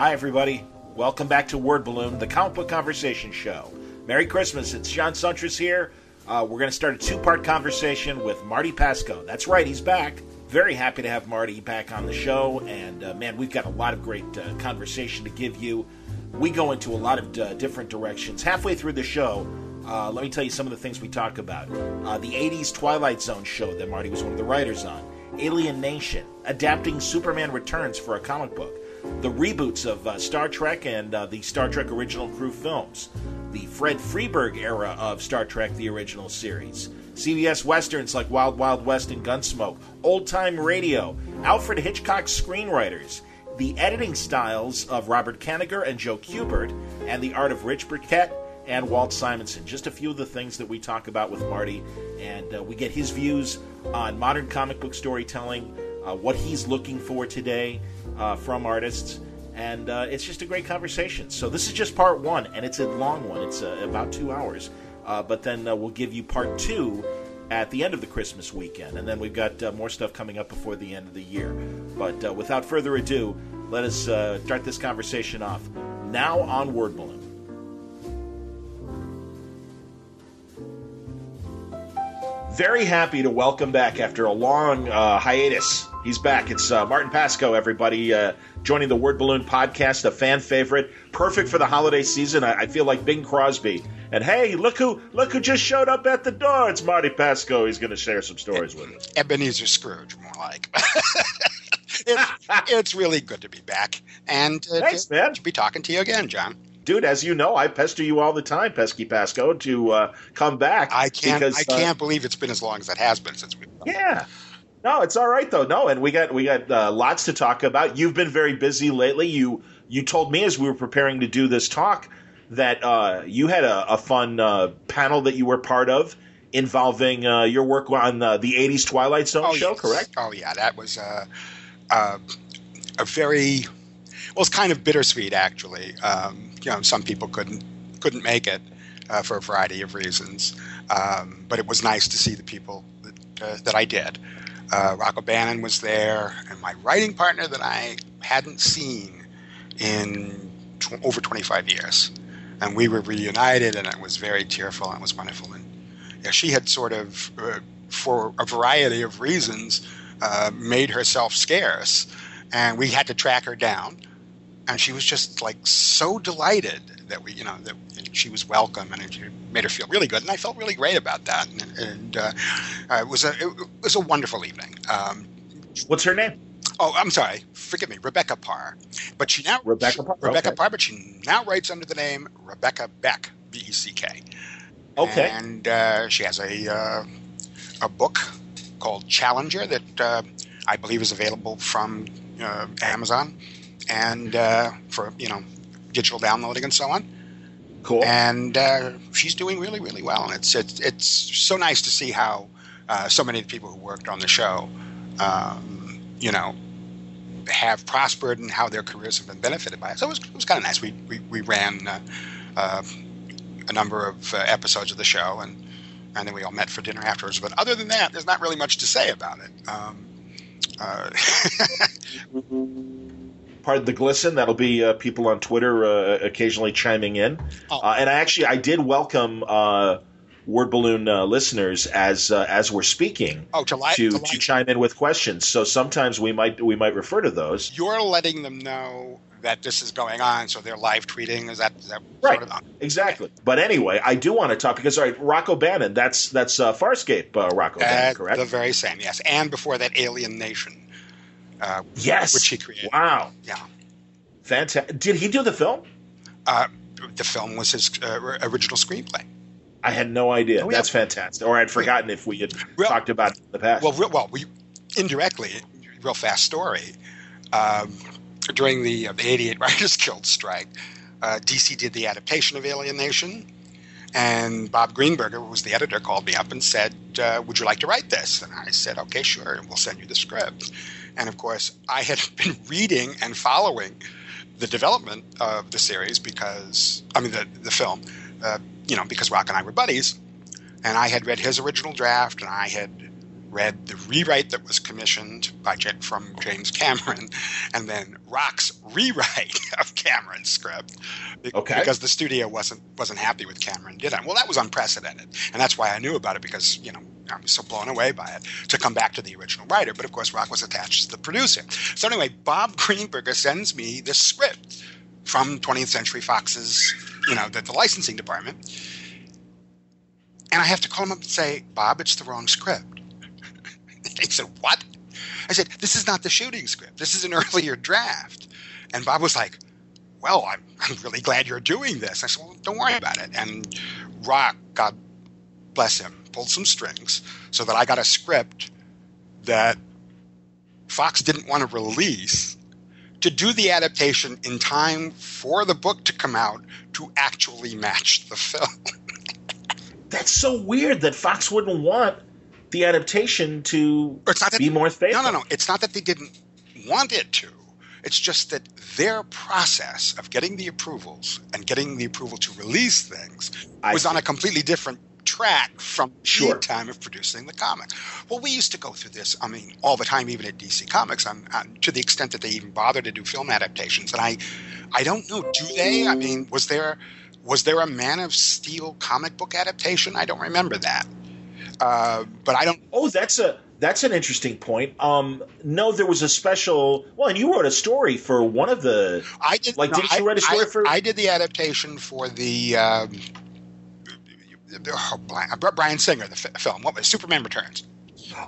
Hi, everybody. Welcome back to Word Balloon, the comic book conversation show. Merry Christmas. It's John Siuntres here. Uh, we're going to start a two part conversation with Marty Pasko. That's right, he's back. Very happy to have Marty back on the show. And uh, man, we've got a lot of great uh, conversation to give you. We go into a lot of uh, different directions. Halfway through the show, uh, let me tell you some of the things we talk about. Uh, the 80s Twilight Zone show that Marty was one of the writers on, Alien Nation, adapting Superman Returns for a comic book, the reboots of uh, Star Trek and uh, the Star Trek original crew films, the Fred Freeburg era of Star Trek the original series, CBS westerns like Wild Wild West and Gunsmoke, old time radio, Alfred Hitchcock's screenwriters, the editing styles of Robert Kanigher and Joe Kubert, and the art of Rich Burchett and Walt Simonson. Just a few of the things that we talk about with Marty, and uh, we get his views on modern comic book storytelling, uh, what he's looking for today uh, from artists, and uh, it's just a great conversation. So this is just part one, and it's a long one. It's uh, about two hours, uh, but then we'll give you part two at the end of the Christmas weekend, and then we've got more stuff coming up before the end of the year. But without further ado, let us start this conversation off now on Word Balloon. very happy to welcome back after a long uh, hiatus. He's back. It's uh, Martin Pasko, everybody, uh, joining the Word Balloon podcast, a fan favorite, perfect for the holiday season. I, I, feel like Bing Crosby. And hey, look who look who just showed up at the door. It's Marty Pasko. He's going to share some stories with us. Ebenezer Scrooge, more like. it's, it's really good to be back, and uh, thanks, to, man. To be talking to you again, John dude, as you know, I pester you all the time, Pesky Pasko, to uh, come back. I can't. Because, I can't uh, believe it's been as long as it has been since we. Yeah. No, it's all right though. No, and we got we got uh, lots to talk about. You've been very busy lately. You you told me as we were preparing to do this talk that uh, you had a, a fun uh, panel that you were part of involving uh, your work on the '80s Twilight Zone oh, show. Yes. Correct? Oh yeah, that was uh, a very well, it's kind of bittersweet actually. Um, you know, some people couldn't couldn't make it uh, for a variety of reasons, um, but it was nice to see the people that, uh, that I did. Uh, Rockne O'Bannon was there, and my writing partner that I hadn't seen in tw- over 25 years, and we were reunited, and it was very tearful and it was wonderful. And yeah, she had sort of, uh, for a variety of reasons, uh, made herself scarce, and we had to track her down and she was just like so delighted that we, you know, that she was welcome, and it made her feel really good, and I felt really great about that. And, and uh, it was a it was a wonderful evening. Um, What's her name? Oh, I'm sorry. Forgive me, Rebecca Parr. But she now Rebecca Parr. Rebecca okay. Parr, but she now writes under the name Rebecca Beck, B E C K. Okay. And uh, she has a uh, a book called Challenger that uh, I believe is available from uh, Amazon and uh, for you know digital downloading and so on. Cool. And uh, she's doing really, really well, and it's it's it's so nice to see how uh, so many of the people who worked on the show, um, you know, have prospered and how their careers have been benefited by it. So it was, it was kind of nice. We we, we ran uh, uh, a number of uh, episodes of the show, and and then we all met for dinner afterwards. But other than that, there's not really much to say about it. Um, part of the glisten. That'll be uh, people on Twitter uh, occasionally chiming in. Oh. Uh, and I actually I did welcome uh, word balloon uh, listeners as uh, as we're speaking oh, to, li- to, to, to chime in with questions. So sometimes we might we might refer to those. You're letting them know that this is going on, so they're live tweeting. Is that, is that right? Sort of exactly. But anyway, I do want to talk because all right, Rockne O'Bannon. That's that's uh, Farscape. Uh, Rockne O'Bannon, correct? The very same, yes. And before that, Alien Nation. Uh, yes, which he created. Wow. Yeah. Fantastic. Did he do the film? Uh, the film was his uh, original screenplay. I had no idea. Oh, That's fantastic. Or I'd forgotten if we had well, talked about it in the past. Well, well, we indirectly, real fast story. Um, during the uh, '88 Writers Guild strike, uh, DC did the adaptation of Alien Nation, and Bob Greenberger, who was the editor, called me up and said, uh, "Would you like to write this?" And I said, "Okay, sure, and we'll send you the script." And of course, I had been reading and following the development of the series because I mean the the film, uh, you know, because Rock and I were buddies, and I had read his original draft, and I had read the rewrite that was commissioned by Jet from James Cameron, and then Rock's rewrite of Cameron's script. Okay. Because the studio wasn't wasn't happy with Cameron did it. Well, that was unprecedented, and that's why I knew about it because you know I was so blown away by it to come back to the original writer. But of course, Rock was attached to the producer. So anyway, Bob Greenberger sends me this script from 20th Century Fox's, you know, the, the licensing department. And I have to call him up and say, Bob, it's the wrong script. he said, What? I said, This is not the shooting script. This is an earlier draft. And Bob was like, Well, I'm, I'm really glad you're doing this. I said, Well, don't worry about it. And Rock, God bless him, pulled some strings so that I got a script that Fox didn't want to release to do the adaptation in time for the book to come out to actually match the film. That's so weird that Fox wouldn't want the adaptation to it's not that, be more faithful. No, no, no. It's not that they didn't want it to. It's just that their process of getting the approvals and getting the approval to release things I was see. on a completely different track from Sure. the time of producing the comic. Well, we used to go through this, I mean, all the time, even at DC Comics, on, on, to the extent that they even bother to do film adaptations. And I, I don't know, do they? I mean, was there was there a Man of Steel comic book adaptation? I don't remember that. Uh, but I don't. Oh, that's a that's an interesting point. Um, no, there was a special. Well, and you wrote a story for one of the. I did. Like, didn't you write a story I- for- I did the adaptation for the. Um, oh, Bryan- Singer, the fi- film. What was Superman Returns?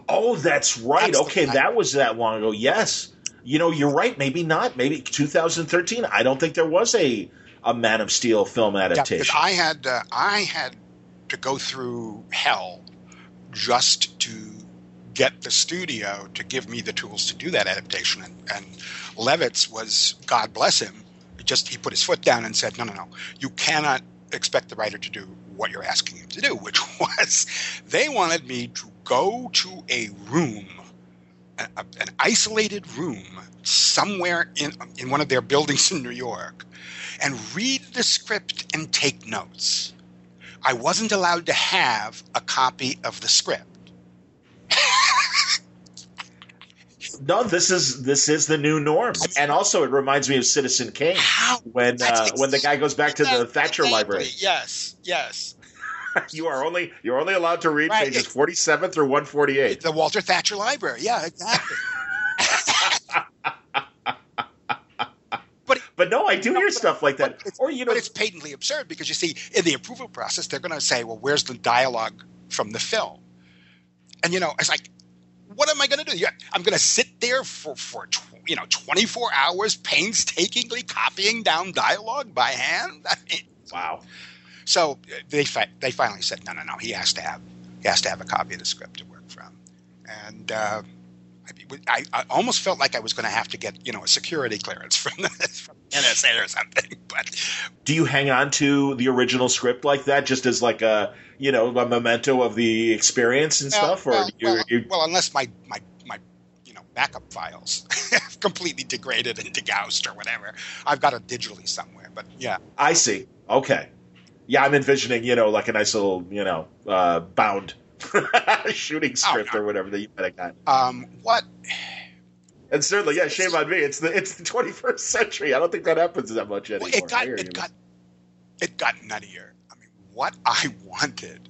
Oh, that's right. That's okay, that was that long ago. Yes, you know, you're right. Maybe not. Maybe 2013. I don't think there was a a Man of Steel film Yeah, adaptation. I had uh, I had to go through hell just to get the studio to give me the tools to do that adaptation. And, and Levitz was, God bless him, just he put his foot down and said, no, no, no, you cannot expect the writer to do what you're asking him to do, which was they wanted me to go to a room, a, an isolated room somewhere in in one of their buildings in New York, and read the script and take notes. I wasn't allowed to have a copy of the script. no, this is this is the new norm. And also, it reminds me of Citizen Kane How? when uh, That's when the guy goes back to the Exactly, Thatcher Library. Yes, yes. You are only you're only allowed to read Right. pages 47 through 148. The Walter Thatcher Library. Yeah, exactly. But But no, I do hear stuff like that. Or you know, but it's patently absurd because you see, in the approval process, they're going to say, "Well, where's the dialogue from the film?" And you know, it's like, what am I going to do? I'm going to sit there for for tw- you know 24 hours painstakingly copying down dialogue by hand. I mean, wow. so uh, they fi- they finally said, "No, no, no. He has to have he has to have a copy of the script to work from." And uh, I, I almost felt like I was going to have to get you know a security clearance from the from NSA or something, but Do you hang on to the original script like that, just as like a you know a memento of the experience and stuff, or well, you, well, you well, unless my my my you know backup files have completely degraded and degaussed or whatever, I've got it digitally somewhere. But yeah, I see. Okay. Yeah, I'm envisioning, you know, like a nice little, you know, uh, bound shooting script no. or whatever that you might have got. um, what And certainly, yeah, shame on me. It's the it's the 21st century. I don't think that happens that much anymore. Well, it got it got it got nuttier. I mean, what I wanted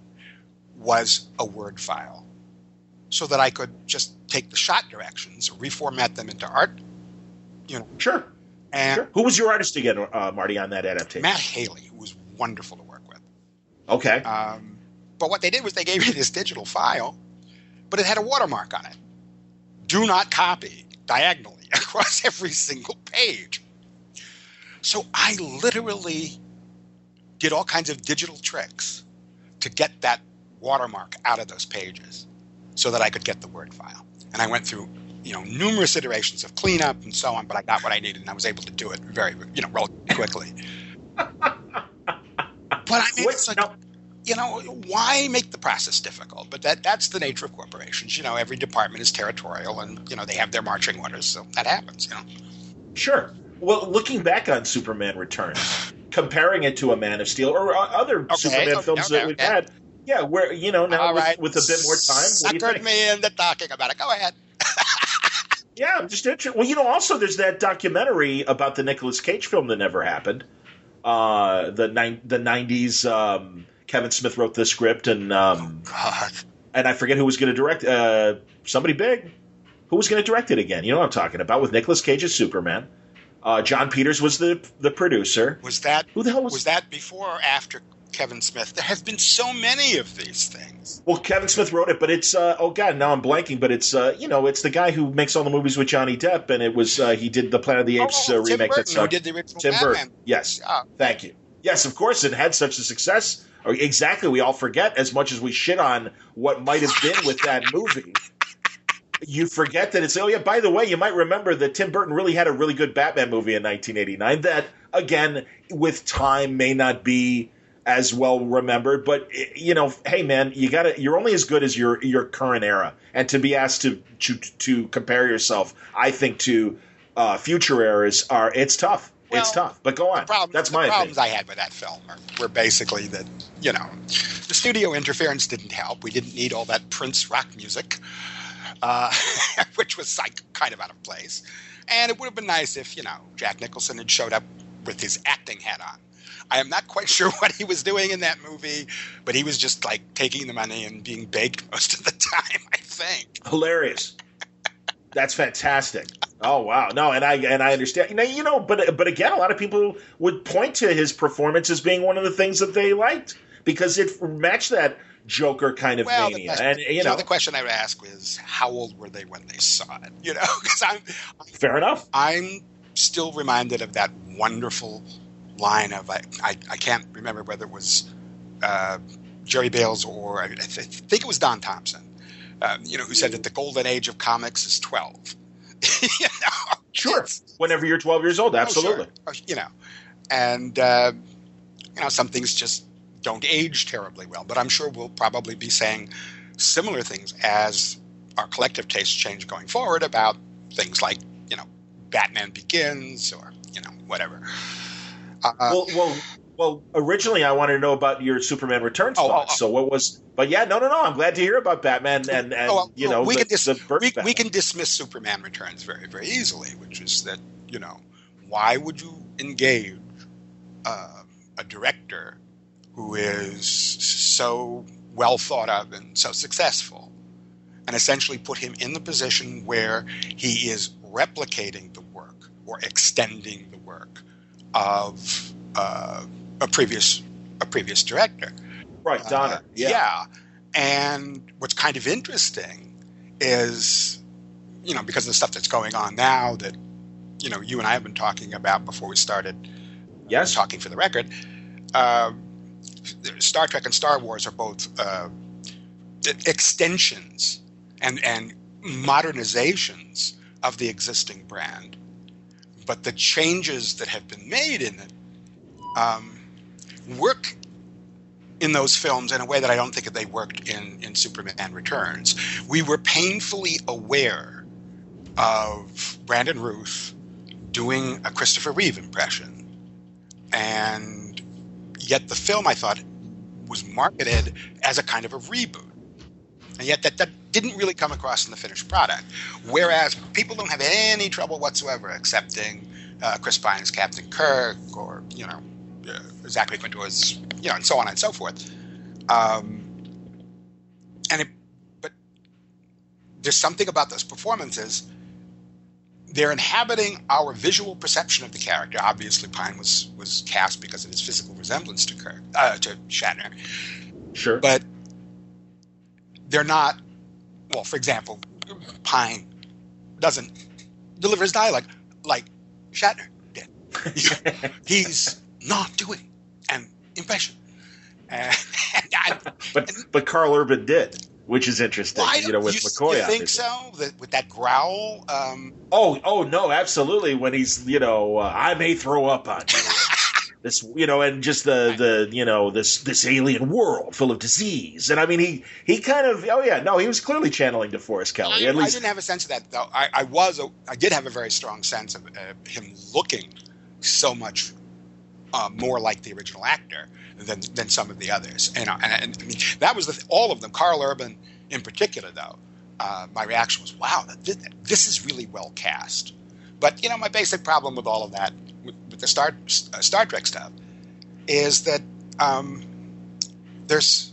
was a word file, so that I could just take the shot directions, reformat them into art, you know, sure, and sure. Who was your artist again, uh, Marty, on that adaptation? Matt Haley, who was wonderful to work with. Okay. Um, but what they did was they gave me this digital file, but it had a watermark on it. Do not copy diagonally across every single page. So I literally did all kinds of digital tricks to get that watermark out of those pages so that I could get the Word file. And I went through, you know, numerous iterations of cleanup and so on, but I got what I needed and I was able to do it very, you know, relatively quickly. But I mean, What- it's like, now- you know, why make the process difficult? But that that's the nature of corporations. You know, every department is territorial, and you know they have their marching orders, so that happens. You know, Sure. Well, looking back on Superman Returns, comparing it to a Man of Steel or uh, other Okay, Superman okay, films okay, that we've had, Yeah, where you know now with, right. with a bit more time. What do you Suckered me into talking about it. Go ahead. Yeah, I'm just interested. Well, you know, also there's that documentary about the Nicolas Cage film that never happened. Uh, the nine the '90s. Um, Kevin Smith wrote the script, and um, God. and I forget who was going to direct. Uh, somebody big. Who was going to direct it again? You know what I'm talking about with Nicolas Cage as Superman. Uh, Jon Peters was the the producer. Was that Who the hell was, was that before or after Kevin Smith? There have been so many of these things. Well, Kevin Smith wrote it, but it's uh, oh god, now I'm blanking. But it's uh, you know, it's the guy who makes all the movies with Johnny Depp, and it was uh, he did the Planet of the Apes Oh, uh, Tim remake. Burton, that's who did the original Tim Batman. Burton. Yes, Yeah. thank you. Yes, of course, it had such a success. Exactly, we all forget as much as we shit on what might have been with that movie. You forget that it's oh yeah. By the way, you might remember that Tim Burton really had a really good Batman movie in 1989. That again, with time, may not be as well remembered. But you know, hey man, you got to You're only as good as your your current era, and to be asked to to to compare yourself, I think to uh, future eras are it's tough. It's tough. But go on. The problem, That's the my problems opinion. I had with that film were basically that you know the studio interference didn't help. We didn't need all that Prince rock music, uh, which was like kind of out of place. And it would have been nice if you know Jack Nicholson had showed up with his acting hat on. I am not quite sure what he was doing in that movie, but he was just like taking the money and being baked most of the time. I think. Hilarious. That's fantastic. Oh wow, no, and I and I understand. You know, you know, but but again, a lot of people would point to his performance as being one of the things that they liked because it matched that Joker kind of Well, mania. question, And you you know, know, the question I would ask is, how old were they when they saw it? You know, because I'm fair enough. I'm still reminded of that wonderful line of I, I, I can't remember whether it was uh, Jerry Bails or I, I th- think it was Don Thompson, um, you know, who said that the golden age of comics is twelve. you know, Sure. Whenever you're 12 years old, oh, sure. absolutely. Oh, you know, and uh, you know some things just don't age terribly well. But I'm sure we'll probably be saying similar things as our collective tastes change going forward about things like you know Batman Begins or you know whatever. Uh, well, well, well. Originally, I wanted to know about your Superman Returns Oh, oh, thoughts. oh. So what was? But yeah, no, no, no. I'm glad to hear about Batman and and well, you know we the, can dis- the we, we can dismiss Superman Returns very very easily, which is that you know why would you engage uh, a director who is so well thought of and so successful, and essentially put him in the position where he is replicating the work or extending the work of uh, a previous a previous director. right, Donner. Uh, yeah. And what's kind of interesting is, you know, because of the stuff that's going on now that, you know, you and I have been talking about before we started Yes. talking for the record, uh, Star Trek and Star Wars are both uh, extensions and, and modernizations of the existing brand. But the changes that have been made in it um, work in those films in a way that I don't think they worked in, in Superman Returns. We were painfully aware of Brandon Routh doing a Christopher Reeve impression. And yet the film, I thought, was marketed as a kind of a reboot. And yet that, that didn't really come across in the finished product. Whereas people don't have any trouble whatsoever accepting uh, Chris Pine's Captain Kirk or, you know, uh, Zachary Quinto as, you know, and so on and so forth. Um, and it, but there's something about those performances. They're inhabiting our visual perception of the character. Obviously, Pine was was cast because of his physical resemblance to Kirk, uh, to Shatner Sure. but they're not. Well, for example, Pine doesn't deliver his dialogue like Shatner did. He's not doing an impression. And, and I, but but Karl Urban did, which is interesting. why you know, with you, McCoy. you think so? That with that growl, um, Oh, oh no, absolutely. When he's, you know, uh, I may throw up on you. this, you know, and just the the you know this this alien world full of disease. And I mean, he he kind of, oh yeah, no, he was clearly channeling DeForest Kelley. I, At I least, didn't have a sense of that though. I, I was, a, I did have a very strong sense of uh, him looking so much uh, more like the original actor than than some of the others. And, and, and I mean, that was the, all of them. Karl Urban, in particular, though, uh, my reaction was, "Wow, this, this, is really well cast." But you know, my basic problem with all of that, with, with the Star uh, Star Trek stuff, is that um, there's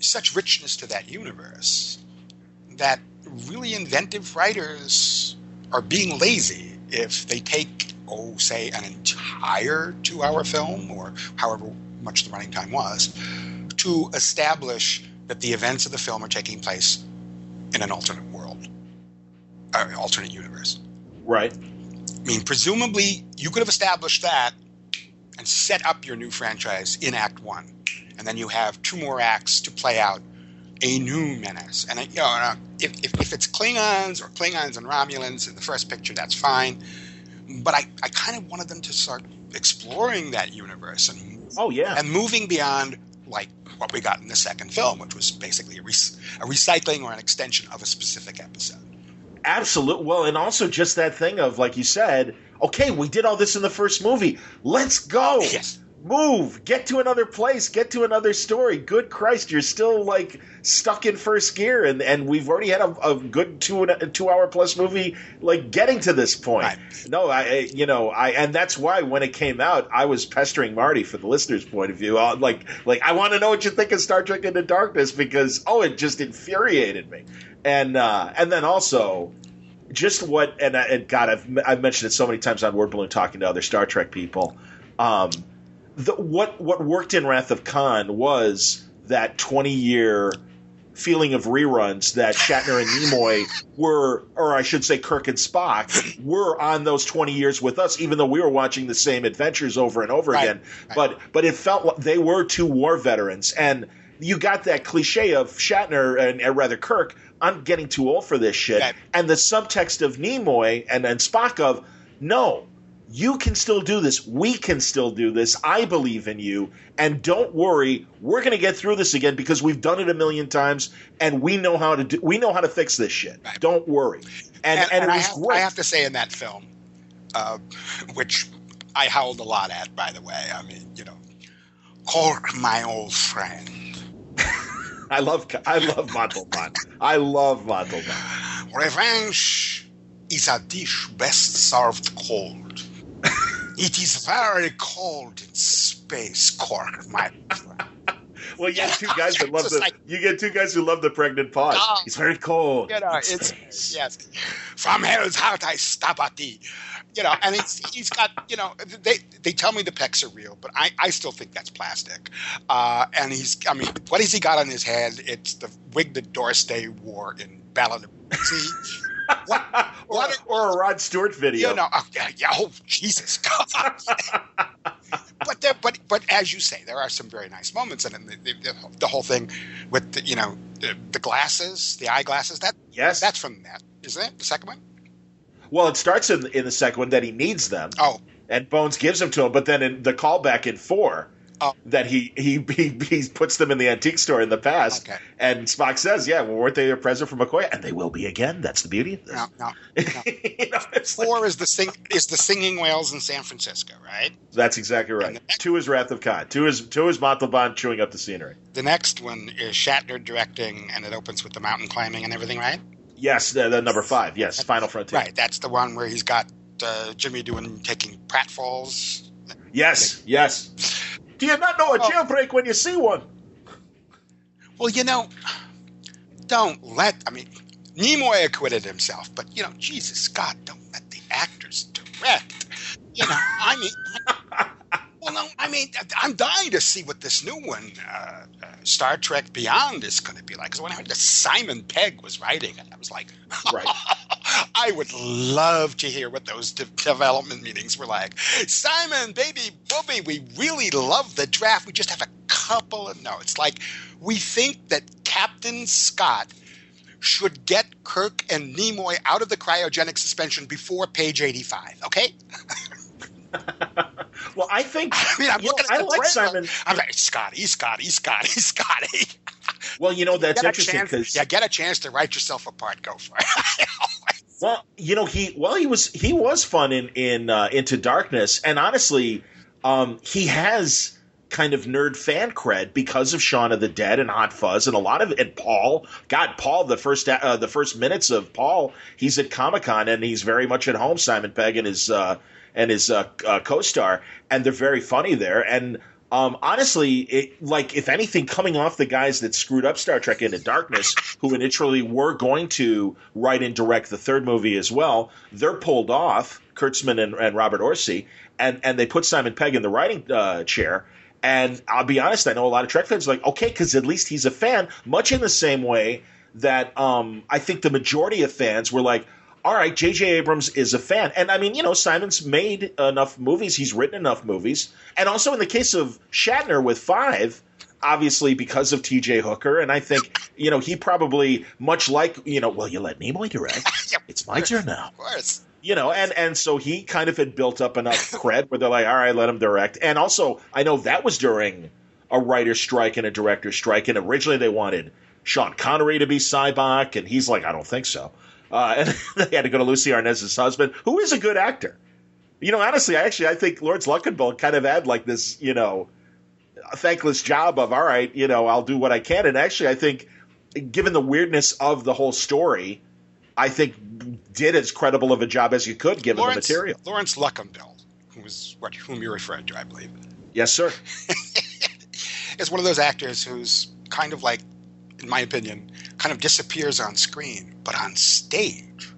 such richness to that universe that really inventive writers are being lazy if they take, oh, say, an entire two hour film or however much the running time was to establish that the events of the film are taking place in an alternate world, uh, alternate universe. Right. I mean, presumably, you could have established that and set up your new franchise in Act One, and then you have two more acts to play out a new menace. And you know, if, if, if, it's Klingons or Klingons and Romulans in the first picture, that's fine. But I, I kind of wanted them to start exploring that universe and oh yeah, and moving beyond like what we got in the second film, which was basically a, re- a recycling or an extension of a specific episode. Absolute. Well, and also just that thing of like you said, okay, we did all this in the first movie. Let's go. Yes move, get to another place, get to another story. Good Christ, you're still like stuck in first gear, and and we've already had a, a good two and a two hour plus movie like getting to this point. Right. No, I you know I and that's why when it came out, I was pestering Marty for the listener's point of view. Uh, like like I want to know what you think of Star Trek Into Darkness because oh, it just infuriated me, and uh, and then also just what and, and God, I've I've mentioned it so many times on Word Balloon talking to other Star Trek people. Um, the, what what worked in Wrath of Khan was that twenty year feeling of reruns that Shatner and Nimoy were, or I should say, Kirk and Spock were on those twenty years with us, even though we were watching the same adventures over and over right. again. Right. But but it felt like they were two war veterans, and you got that cliche of Shatner and, and rather Kirk. I'm getting too old for this shit, right. and the subtext of Nimoy and and Spock of no, you can still do this. We can still do this. I believe in you. And don't worry, we're going to get through this again because we've done it a million times and we know how to do we know how to fix this shit. Right. Don't worry. And and, and, and I, have, I, have, to say in that film uh, which I howled a lot at by the way. I mean, you know, Cork my old friend. I love I love Montalban. I love Montalban. Revenge is a dish best served cold. it is very cold in space, Cork, my friend. well, you get two guys that love the. Like, you get two guys who love the pregnant pause. Uh, He's very cold. You know, it's yes. From hell's heart I stop at thee. You know, and it's he's got. You know, they they tell me the pecs are real, but I I still think that's plastic. Uh, and he's. I mean, what has he got on his head? It's the wig that Doris Day wore in Ballad of. See, what, what, or, or, a Rod Stewart video. You know, oh, yeah, yeah, oh Jesus God. but there, but but as you say, there are some very nice moments, and the, the, the whole thing with the, you know the, the, glasses, the eyeglasses. That yes, that's from that, isn't it? The second one. Well, it starts in in the second one that he needs them. Oh, and Bones gives them to him, but then in the callback in four Oh. That he, he he he puts them in the antique store in the past, okay. and Spock says, "Yeah, well, weren't they a present from McCoy? And they will be again. That's the beauty of this." No, no. no. you know, Four like, is the sing is the singing whales in San Francisco, right? That's exactly right. Next, two is Wrath of Khan. Two is two is Montalban chewing up the scenery. The next one is Shatner directing, and it opens with the mountain climbing and everything, right? Yes, the, the number five. Yes, Final Frontier. Right, that's the one where he's got uh, Jimmy doing taking pratfalls. Yes, yes. Do you not know a oh. jailbreak when you see one? Well, you know, don't let. I mean, Nimoy acquitted himself, but you know, Jesus God, don't let the actors direct. You know, I mean, well, no, I mean, I'm dying to see what this new one, uh, uh, Star Trek Beyond, is going to be like. Because when I heard that Simon Pegg was writing it, I was like, right. I would love to hear what those de- development meetings were like. Simon, baby, Bobby, we really love the draft. We just have a couple of notes. Like, we think that Captain Scott should get Kirk and Nimoy out of the cryogenic suspension before page 85, okay? well, I think. I mean, I'm looking know, at I like Simon. I'm like Scotty, Scotty, Scotty, Scotty. Well, you know that's interesting because yeah, get a chance to write yourself apart. Go for it. well, you know he well he was he was fun in in uh, Into Darkness, and honestly, um, he has kind of nerd fan cred because of Shaun of the Dead and Hot Fuzz and a lot of and Paul. God, Paul, the first uh, the first minutes of Paul, he's at Comic Con and he's very much at home. Simon Pegg and his uh, and his uh, uh co-star, and they're very funny there. And um, honestly, it, like if anything, coming off the guys that screwed up Star Trek Into Darkness, who initially were going to write and direct the third movie as well, they're pulled off. Kurtzman and, and Robert Orci, and and they put Simon Pegg in the writing uh, chair and I'll be honest, I know a lot of Trek fans like, okay, because at least he's a fan, much in the same way that um, I think the majority of fans were like, all right, J.J. Abrams is a fan. And I mean, you know, Simon's made enough movies, he's written enough movies. And also in the case of Shatner with Five, obviously because of TJ Hooker. And I think, you know, he probably, much like, you know, well, you let Nimoy direct. It's my turn now. Of course you know, and and so he kind of had built up enough cred where they're like, all right, let him direct. And also, I know that was during a writer's strike and a director's strike, and originally they wanted Sean Connery to be Sybok, and he's like, I don't think so. Uh, and they had to go to Lucie Arnaz's husband, who is a good actor. You know, honestly, I actually I think Laurence Luckinbill kind of had like this, you know, thankless job of all right, you know, I'll do what I can. And actually, I think, given the weirdness of the whole story, I think did as credible of a job as you could given Laurence, the material. Laurence Luckinbill, who was what whom you referred to, I believe. Yes, sir. is one of those actors who's kind of like, in my opinion, kind of disappears on screen, but on stage.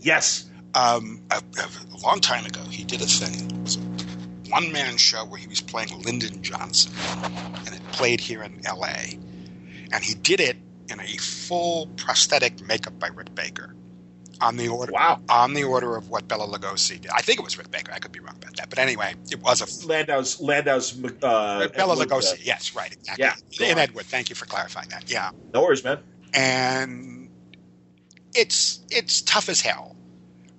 Yes. Um, a, a, long time ago, he did a thing. It was a one man show where he was playing Lyndon Johnson, and it played here in L.A. And he did it in a full prosthetic makeup by Rick Baker. On the order, wow! On the order of what Bela Lugosi did, I think it was Rick Baker. I could be wrong about that, but anyway, it was a Landau's Landau's uh, Bela Lugosi. Uh, yes, right, exactly. Yeah, and Edward. Thank you for clarifying that. Yeah, no worries, man. And it's it's tough as hell.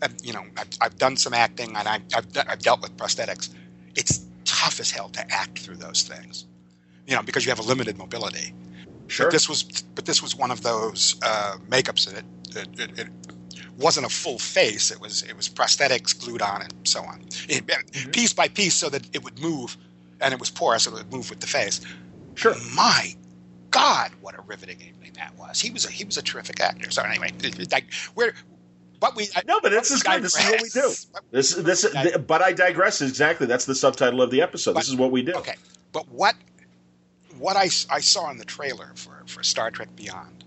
And, you know, I've, I've done some acting, and I've, I've, I've dealt with prosthetics. It's tough as hell to act through those things, you know, because you have a limited mobility. Sure. But this was, but this was one of those uh, makeups that it, it, it, wasn't a full face. It was it was prosthetics glued on and so on, it, mm-hmm. piece by piece, so that it would move, and it was porous, so it would move with the face. Sure. My God, what a riveting evening that was. He was a, he was a terrific actor. So anyway, like we're but we no, but this is good. This is what we do. This this, but I digress. Exactly, that's the subtitle of the episode. But, this is what we do. Okay, but what what I, I saw in the trailer for, for Star Trek Beyond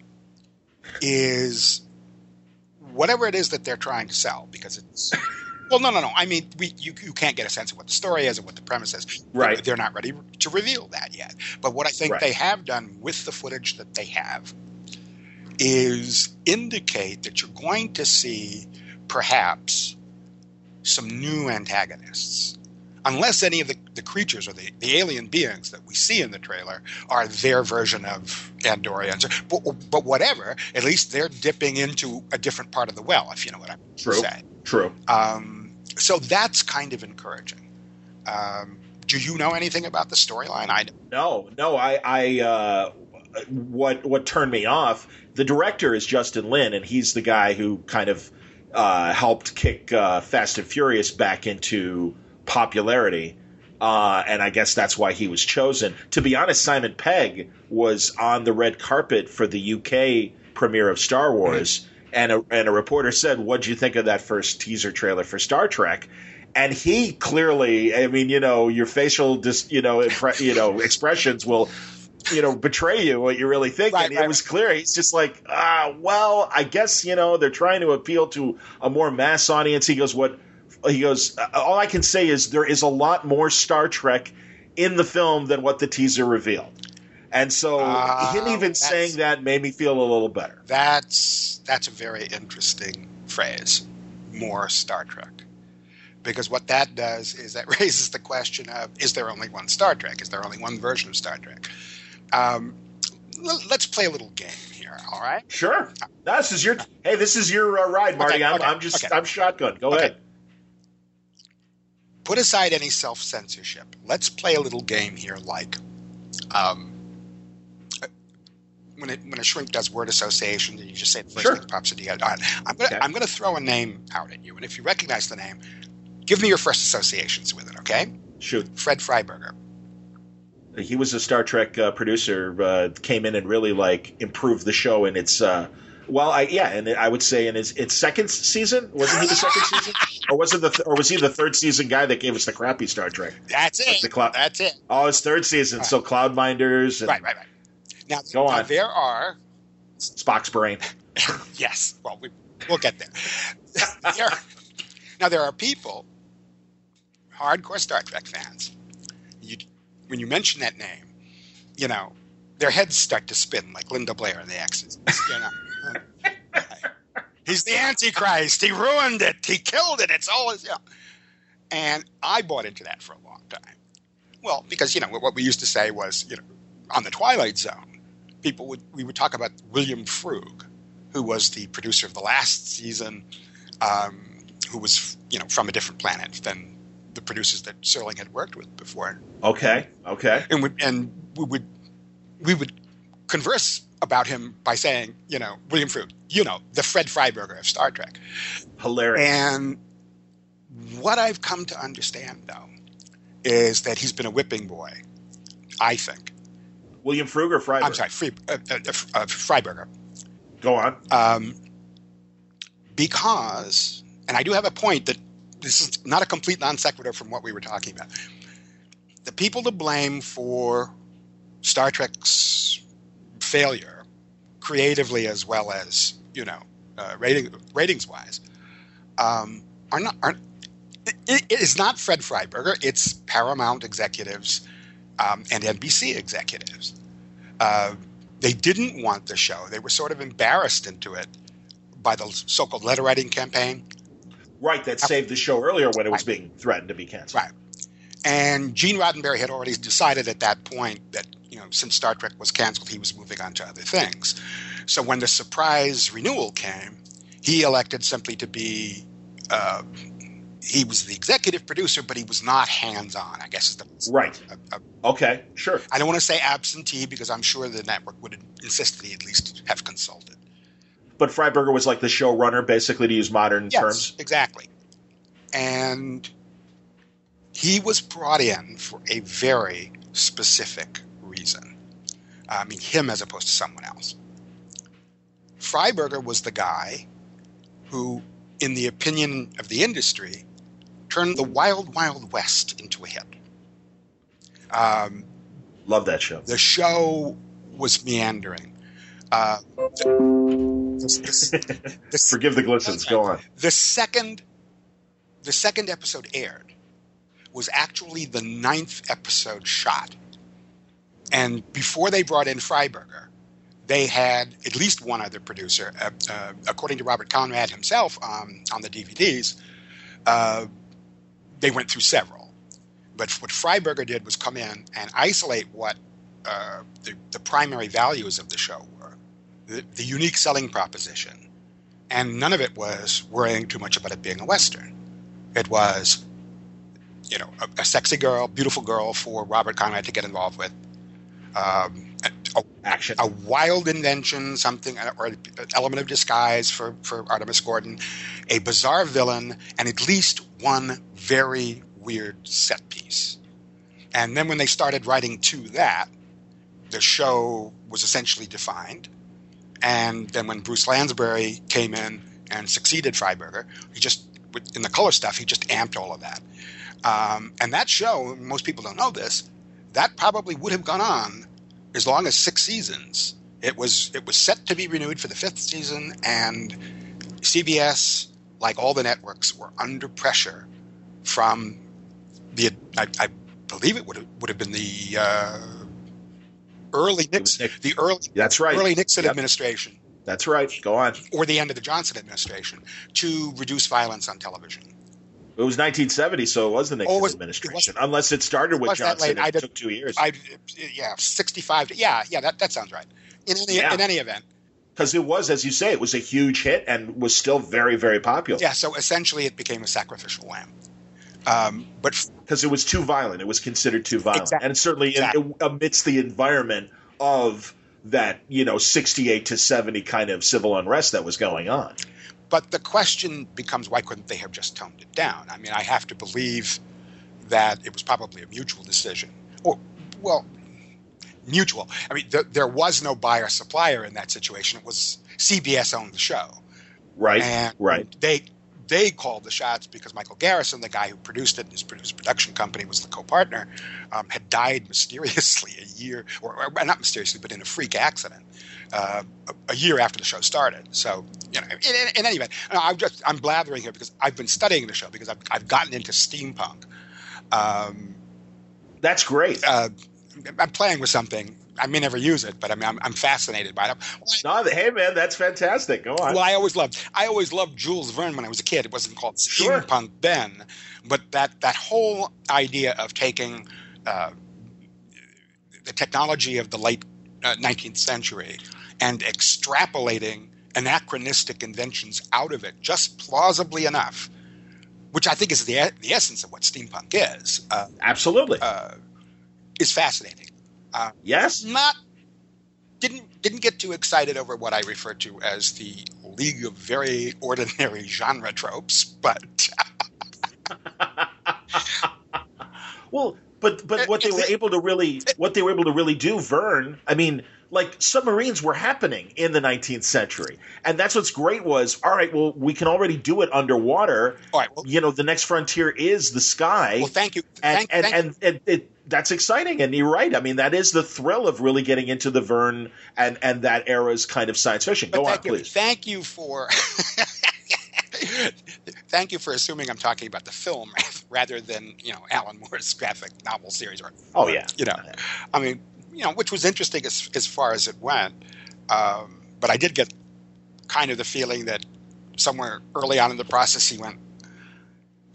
is whatever it is that they're trying to sell because it's well no no no i mean we you, you can't get a sense of what the story is or what the premise is right they're not ready to reveal that yet but what i think right. they have done with the footage that they have is indicate that you're going to see perhaps some new antagonists unless any of the, the creatures or the, the alien beings that we see in the trailer are their version of Andorians. But, but whatever, at least they're dipping into a different part of the well, if you know what I'm True. saying. True. Um, so that's kind of encouraging. Um, do you know anything about the storyline? I no, no. I, I uh, what what turned me off. The director is Justin Lin, and he's the guy who kind of uh, helped kick uh, Fast and Furious back into popularity. Uh, and I guess that's why he was chosen. To be honest, Simon Pegg was on the red carpet for the UK premiere of Star Wars, and a, and a reporter said, "What do you think of that first teaser trailer for Star Trek?" And he clearly, I mean, you know, your facial, dis, you know, impre- you know, expressions will, you know, betray you what you really think. Right, and right, it was clear. He's just like, ah, well, I guess you know they're trying to appeal to a more mass audience. He goes, what he goes, all I can say is there is a lot more Star Trek in the film than what the teaser revealed. And so uh, him even saying that made me feel a little better. That's that's a very interesting phrase. More Star Trek. Because what that does is that raises the question of is there only one Star Trek? Is there only one version of Star Trek? Um, let's play a little game here, all right? Sure. This is your hey, this is your uh, ride, Marty. Okay, I'm, okay, I'm, just okay. I'm shotgun. Go ahead put aside any self censorship. Let's play a little game here, like um, when it, when a shrink does word association, you just say the first sure. thing that pops into your head. I'm going okay. to throw a name out at you, and if you recognize the name, give me your first associations with it. Okay? Shoot. Fred Freiberger. He was a Star Trek uh, producer, uh, came in and really like improved the show and its. Uh, well, I yeah, and I would say in his its second season wasn't he the second season, or was it the th- or was he the third season guy that gave us the crappy Star Trek? That's Like it. the cloud- That's it. Oh, it's third season. So Cloudminders and Right, right, right. Now, Go now on. there are Spock's brain. yes. Well, we, we'll get there. There- now there are people, hardcore Star Trek fans. You, when you mention that name, you know, their heads start to spin like Linda Blair in the Exorcist. You know, he's the Antichrist. He ruined it. He killed it. It's all his. You know. And I bought into that for a long time. Well, because you know what we used to say was, you know, on the Twilight Zone, people would we would talk about William Froug, who was the producer of the last season, um, who was you know from a different planet than the producers that Serling had worked with before, Okay, okay. and would and we would we would converse about him by saying, you know, William Froug, you know, the Fred Freiberger of Star Trek, Hilarious. and what I've come to understand though is that he's been a whipping boy. I think. William Fruger, Freiberg. I'm sorry, Free, uh, uh, uh, Freiberger. Go on. um, because, and I do have a point that this is not a complete non sequitur from what we were talking about. The people to blame for Star Trek's failure, creatively as well as you know, uh, rating, ratings wise, um, are not aren't. It, it is not Fred Freiberger. It's Paramount executives um, and NBC executives. Uh, they didn't want the show. They were sort of embarrassed into it by the so-called letter writing campaign. Right, that saved the show earlier when it was being threatened to be canceled. Right. And Gene Roddenberry had already decided at that point that, you know, since Star Trek was canceled, he was moving on to other things. So when the surprise renewal came, he elected simply to be, uh, he was the executive producer, but he was not hands on, I guess is the. Right. a- a- Okay, sure. I don't want to say absentee because I'm sure the network would insist that he at least have consulted. But Freiberger was like the showrunner, basically, to use modern Yes, terms. exactly. And he was brought in for a very specific reason. I mean, him as opposed to someone else. Freiberger was the guy who, in the opinion of the industry, turned the Wild Wild West into a hit. Um, Love that show. the show was meandering. Uh, the, the- the- Forgive the glistens. Go on. the second the second episode aired was actually the ninth episode shot. And before they brought in Freiberger, they had at least one other producer. Uh, uh, according to Robert Conrad himself um, on the DVDs, uh, they went through several. But what Freiberger did was come in and isolate what uh, the, the primary values of the show were, the, the unique selling proposition, and none of it was worrying too much about it being a western. It was, you know, a, a sexy girl, beautiful girl for Robert Conrad to get involved with. Um, a, Action. a wild invention, something or an element of disguise for for Artemus Gordon, a bizarre villain, and at least one very weird set piece. And then when they started writing to that, the show was essentially defined. And then when Bruce Lansbury came in and succeeded Freiberger, he just in the color stuff he just amped all of that. Um, and that show, most people don't know this, that probably would have gone on as long as six seasons. It was it was set to be renewed for the fifth season, and CBS, like all the networks, were under pressure from the I, I believe it would have would have been the uh, early was Nixon, the early That's right. early Nixon Yep. administration, That's right. Go on. or the end of the Johnson administration, to reduce violence on television. It was 1970, so it was the Nixon Oh, it was- administration. it Unless it started with was Johnson, it did- took two years. I yeah, sixty five. Yeah, yeah, that, that sounds right. In any Yeah. in any event, Because it was, as you say, it was a huge hit and was still very, very popular. yeah. So essentially, it became a sacrificial lamb. Um, but f- Because it was too violent. It was considered too violent. Exactly. And certainly in- amidst the environment of that, you know, 68 to 70 kind of civil unrest that was going on. but the question becomes, why couldn't they have just toned it down? I mean, I have to believe that it was probably a mutual decision. Or, well, mutual. I mean, th- there was no buyer supplier in that situation. It was CBS owned the show. Right. And right. They they called the shots because Michael Garrison, the guy who produced it, and his production company was the co-partner, um, had died mysteriously a year, or, or, not mysteriously, but in a freak accident uh, a, a, year after the show started. So, you know, in, in, in any event, I'm just I'm blathering here because I've been studying the show because I've, I've gotten into steampunk. Um, That's great. Uh, I'm playing with something. I may never use it, but I mean, I'm, I'm fascinated by it. Well, no, hey man, that's fantastic. Go on. Well, I always loved, I always loved Jules Verne when I was a kid. It wasn't called sure. steampunk then, but that that whole idea of taking uh, the technology of the late uh, 19th century and extrapolating anachronistic inventions out of it just plausibly enough, which I think is the the essence of what steampunk is. Uh, Absolutely, is fascinating. Uh, yes, not didn't didn't get too excited over what I refer to as the League of Very Ordinary Genre Tropes, but well, but but what they were able to really what they were able to really do, Vern. I mean, like submarines were happening in the 19th century, and that's what's great was all right. Well, we can already do it underwater. All right. Well, you know, the next frontier is the sky. Well, thank you. And thank, and, thank and, and it, that's exciting, and you're right. I mean, that is the thrill of really getting into the Verne and and that era's kind of science fiction. Go on, you, please. Thank you for. thank you for assuming I'm talking about the film rather than you know Alan Moore's graphic novel series or. Oh yeah. You know, I mean, you know, which was interesting as as far as it went, um, but I did get kind of the feeling that somewhere early on in the process he went,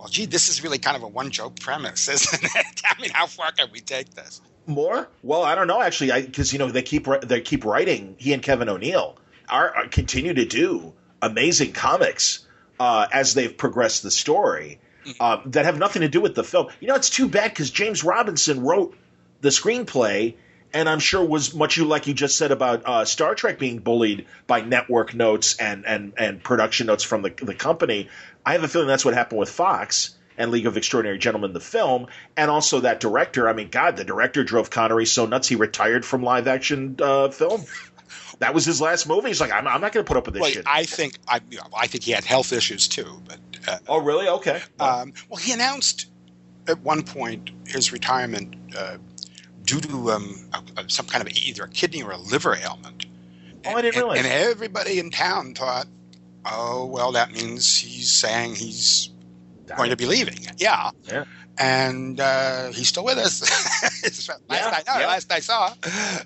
well, gee, this is really kind of a one joke premise, isn't it? I mean, how far can we take this? More? Well, I don't know actually, because you know they keep they keep writing. He and Kevin O'Neill are, are continue to do amazing comics uh, as they've progressed the story uh, that have nothing to do with the film. You know, it's too bad because James Robinson wrote the screenplay. And I'm sure was much you like you just said about uh, Star Trek being bullied by network notes and, and, and production notes from the, the company. I have a feeling that's what happened with Fox and League of Extraordinary Gentlemen, the film, and also that director. I mean, God, the director drove Connery so nuts he retired from live action uh, film. That was his last movie. He's like, I'm, I'm not going to put up with this well, shit. I think I, you know, I think he had health issues too. But uh, oh, really? Okay. Well, um, well, he announced at one point his retirement uh, due to um, a, a, some kind of either a kidney or a liver ailment. Oh, I didn't realize. And, and everybody in town thought, oh, well, that means he's saying he's Damn going to be leaving. Yeah. Yeah. And uh, he's still with us. last, Yeah, I, no, yeah. last I saw,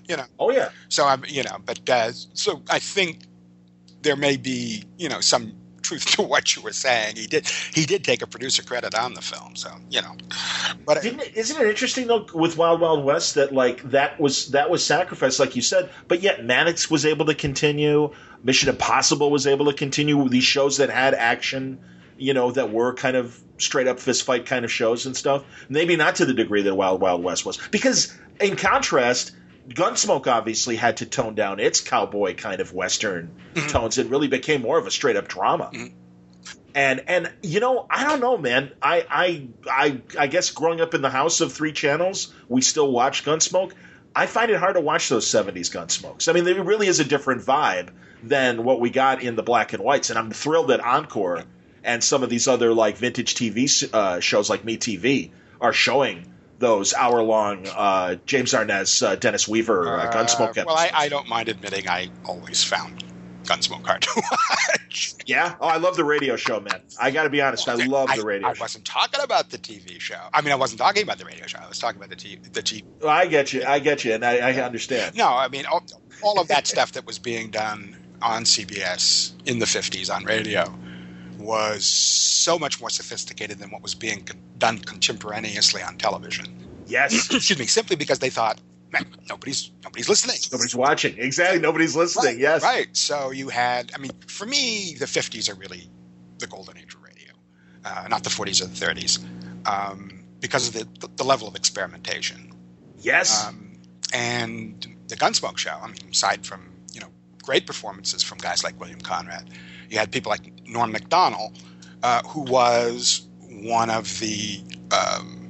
you know. Oh, yeah. So I'm, you know, but uh, so I think there may be, you know, some truth to what you were saying. He did, he did take a producer credit on the film, so you know. But Didn't it, isn't it interesting though with Wild Wild West that like that was that was sacrificed like you said, but yet Mannix was able to continue. Mission Impossible was able to continue. These shows that had action, you know, that were kind of straight up fist fight kind of shows and stuff. Maybe not to the degree that Wild Wild West was, because in contrast. Gunsmoke obviously had to tone down its cowboy kind of western tones. It really became more of a straight up drama. And and you know, I don't know, man. I I I I guess growing up in the house of three channels, we still watch Gunsmoke. I find it hard to watch those '70s Gunsmokes. I mean, there really is a different vibe than what we got in the black and whites. And I'm thrilled that Encore and some of these other like vintage TV uh, shows like Me TV are showing those hour long uh, James Arness, uh, Dennis Weaver uh, Gunsmoke episodes. well, I, I don't mind admitting I always found Gunsmoke hard to watch. yeah, oh, I love the radio show, man. I got to be honest, I love the radio I, show. wasn't talking about the TV show. I mean, I wasn't talking about the radio show. I was talking about the T, the T. Well, I get you. I get you, and I, I understand. No, I mean all, all of that stuff that was being done on CBS in the '50s on radio was so much more sophisticated than what was being con- done contemporaneously on television. Yes, Excuse me, simply because they thought "Man, nobody's nobody's listening. nobody's watching. Exactly, nobody's listening. Right, yes, Right. So you had, I mean, for me, the 50s are really the golden age of radio, uh, not the 40s or the 30s, um, because of the, the level of experimentation. yes. Um, and the Gunsmoke show, I mean, aside from, you know, great performances from guys like William Conrad, you had people like Norm Macdonnell, uh, who was one of the um,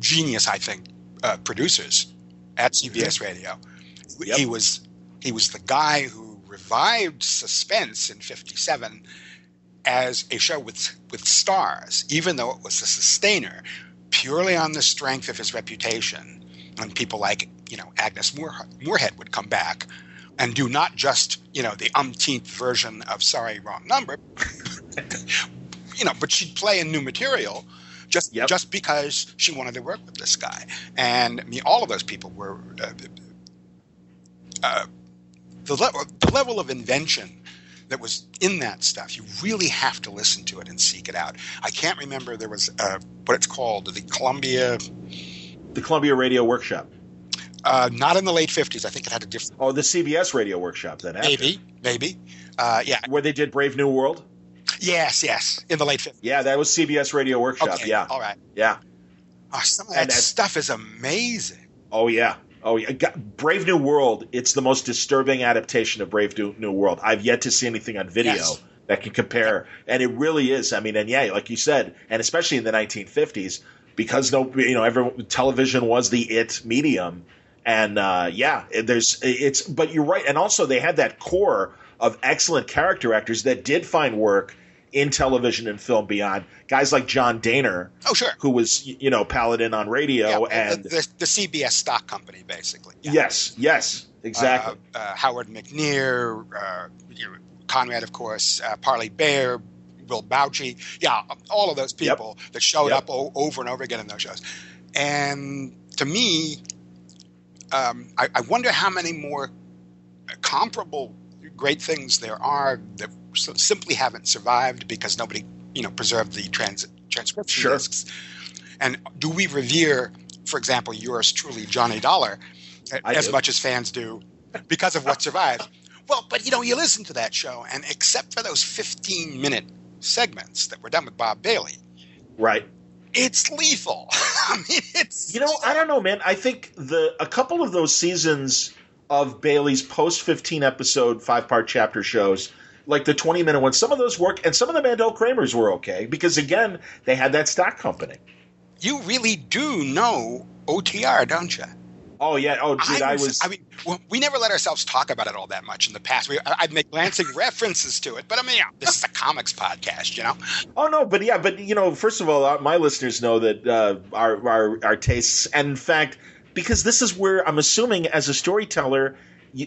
genius, I think, uh, producers at CBS Radio. Yep. He was he was the guy who revived Suspense in '57 as a show with with stars, even though it was a sustainer, purely on the strength of his reputation. And people like you know Agnes Moore, Moorehead would come back and do not just you know the umpteenth version of Sorry Wrong Number, you know, but she'd play in new material just Yep. just because she wanted to work with this guy. And I mean, all of those people were uh, uh, the level the level of invention that was in that stuff. You really have to listen to it and seek it out. I can't remember there was uh, what it's called the Columbia. The Columbia Radio Workshop. Uh, not in the late fifties. I think it had a different. Oh, the CBS Radio Workshop then. after. Maybe, maybe. Uh, yeah. Where they did Brave New World. Yes, yes. In the late fifties. Yeah, that was CBS Radio Workshop. Okay. Yeah, All right. yeah. Oh, some of that stuff is amazing. Oh yeah. Oh yeah. Brave New World. It's the most disturbing adaptation of Brave New, New World. I've yet to see anything on video Yes. that can compare, and it really is. I mean, and yeah, like you said, and especially in the 1950s, because no, you know, everyone television was the it medium, and uh, yeah, there's it's. But you're right, and also they had that core of excellent character actors that did find work in television and film beyond guys like John Dehner, Oh, sure. who was you know Paladin on radio, yeah, and the, the, the CBS stock company, basically. Yeah. yes, yes, exactly. Uh, uh, Howard McNear, uh, Conrad, of course, uh, Parley Baer, Will Bouchey. Yeah, all of those Yep. people that showed Yep. up o- over and over again in those shows. And to me, um, I, I wonder how many more comparable great things there are that simply haven't survived because nobody, you know, preserved the trans- transcription Sure. discs. And do we revere, for example, yours truly, Johnny Dollar, I as do. much as fans do because of what survived? Well, but you know, you listen to that show, and except for those 15 minute segments that were done with Bob Bailey, right. It's lethal. I mean, it's. You know, I don't know, man. I think the a couple of those seasons of Bailey's post fifteen episode five part chapter shows, like the twenty minute ones, some of those work, and some of the Mandel Kramers were okay because again, they had that stock company. You really do know OTR, don't you? Oh yeah. Oh, dude, I was. I mean, we never let ourselves talk about it all that much in the past. We, I- I'd make glancing references to it, but I mean, yeah, this is a comics podcast, you know. Oh no, but yeah, but you know, first of all, uh, my listeners know that uh, our, our our tastes, and in fact, because this is where I'm assuming as a storyteller,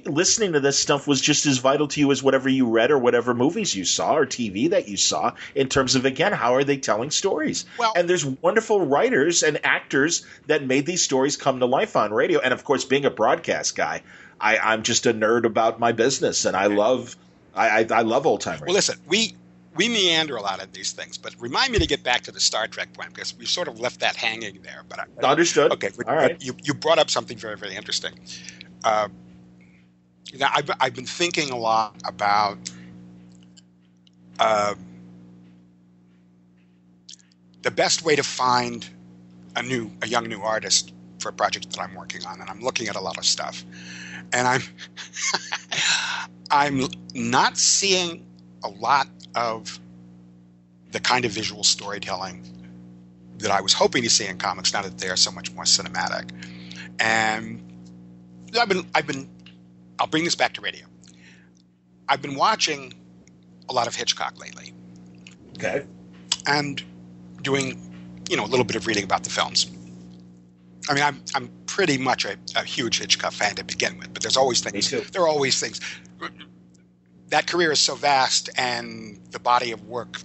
listening to this stuff was just as vital to you as whatever you read or whatever movies you saw or TV that you saw. In terms of again, how are they telling stories? Well- and there's wonderful writers and actors that made these stories come to life on radio, and of course, being a broadcast guy, I, I'm just a nerd about my business, and I love. I, I, I love old time radio. Well, listen, we we meander a lot of these things, but remind me to get back to the Star Trek point because we sort of left that hanging there. But I, Understood. okay, but, All right. you you brought up something very very interesting. Uh, now, I've I've been thinking a lot about. Uh, the best way to find a new a young new artist for a project that I'm working on, and I'm looking at a lot of stuff, and I'm I'm not seeing a lot of the kind of visual storytelling that I was hoping to see in comics. Now that they are so much more cinematic, and I've been I've been I'll bring this back to radio. I've been watching a lot of Hitchcock lately, Okay. and doing you know a little bit of reading about the films. I mean, I'm I'm pretty much a, a huge Hitchcock fan to begin with, but there's always things. too. There are always things. That career is so vast, and the body of work,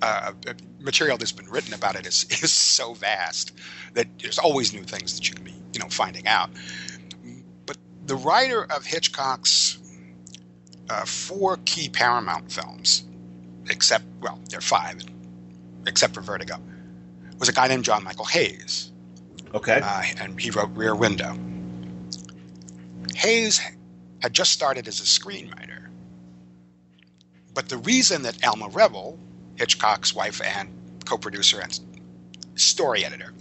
uh, material that's been written about it is is so vast that there's always new things that you can be you know finding out. The writer of Hitchcock's uh, four key Paramount films, except well, there are five, except for Vertigo, was a guy named John Michael Hayes, Okay. uh, and he wrote Rear Window. Hayes had just started as a screenwriter, but the reason that Alma Reville, Hitchcock's wife and co-producer and story editor,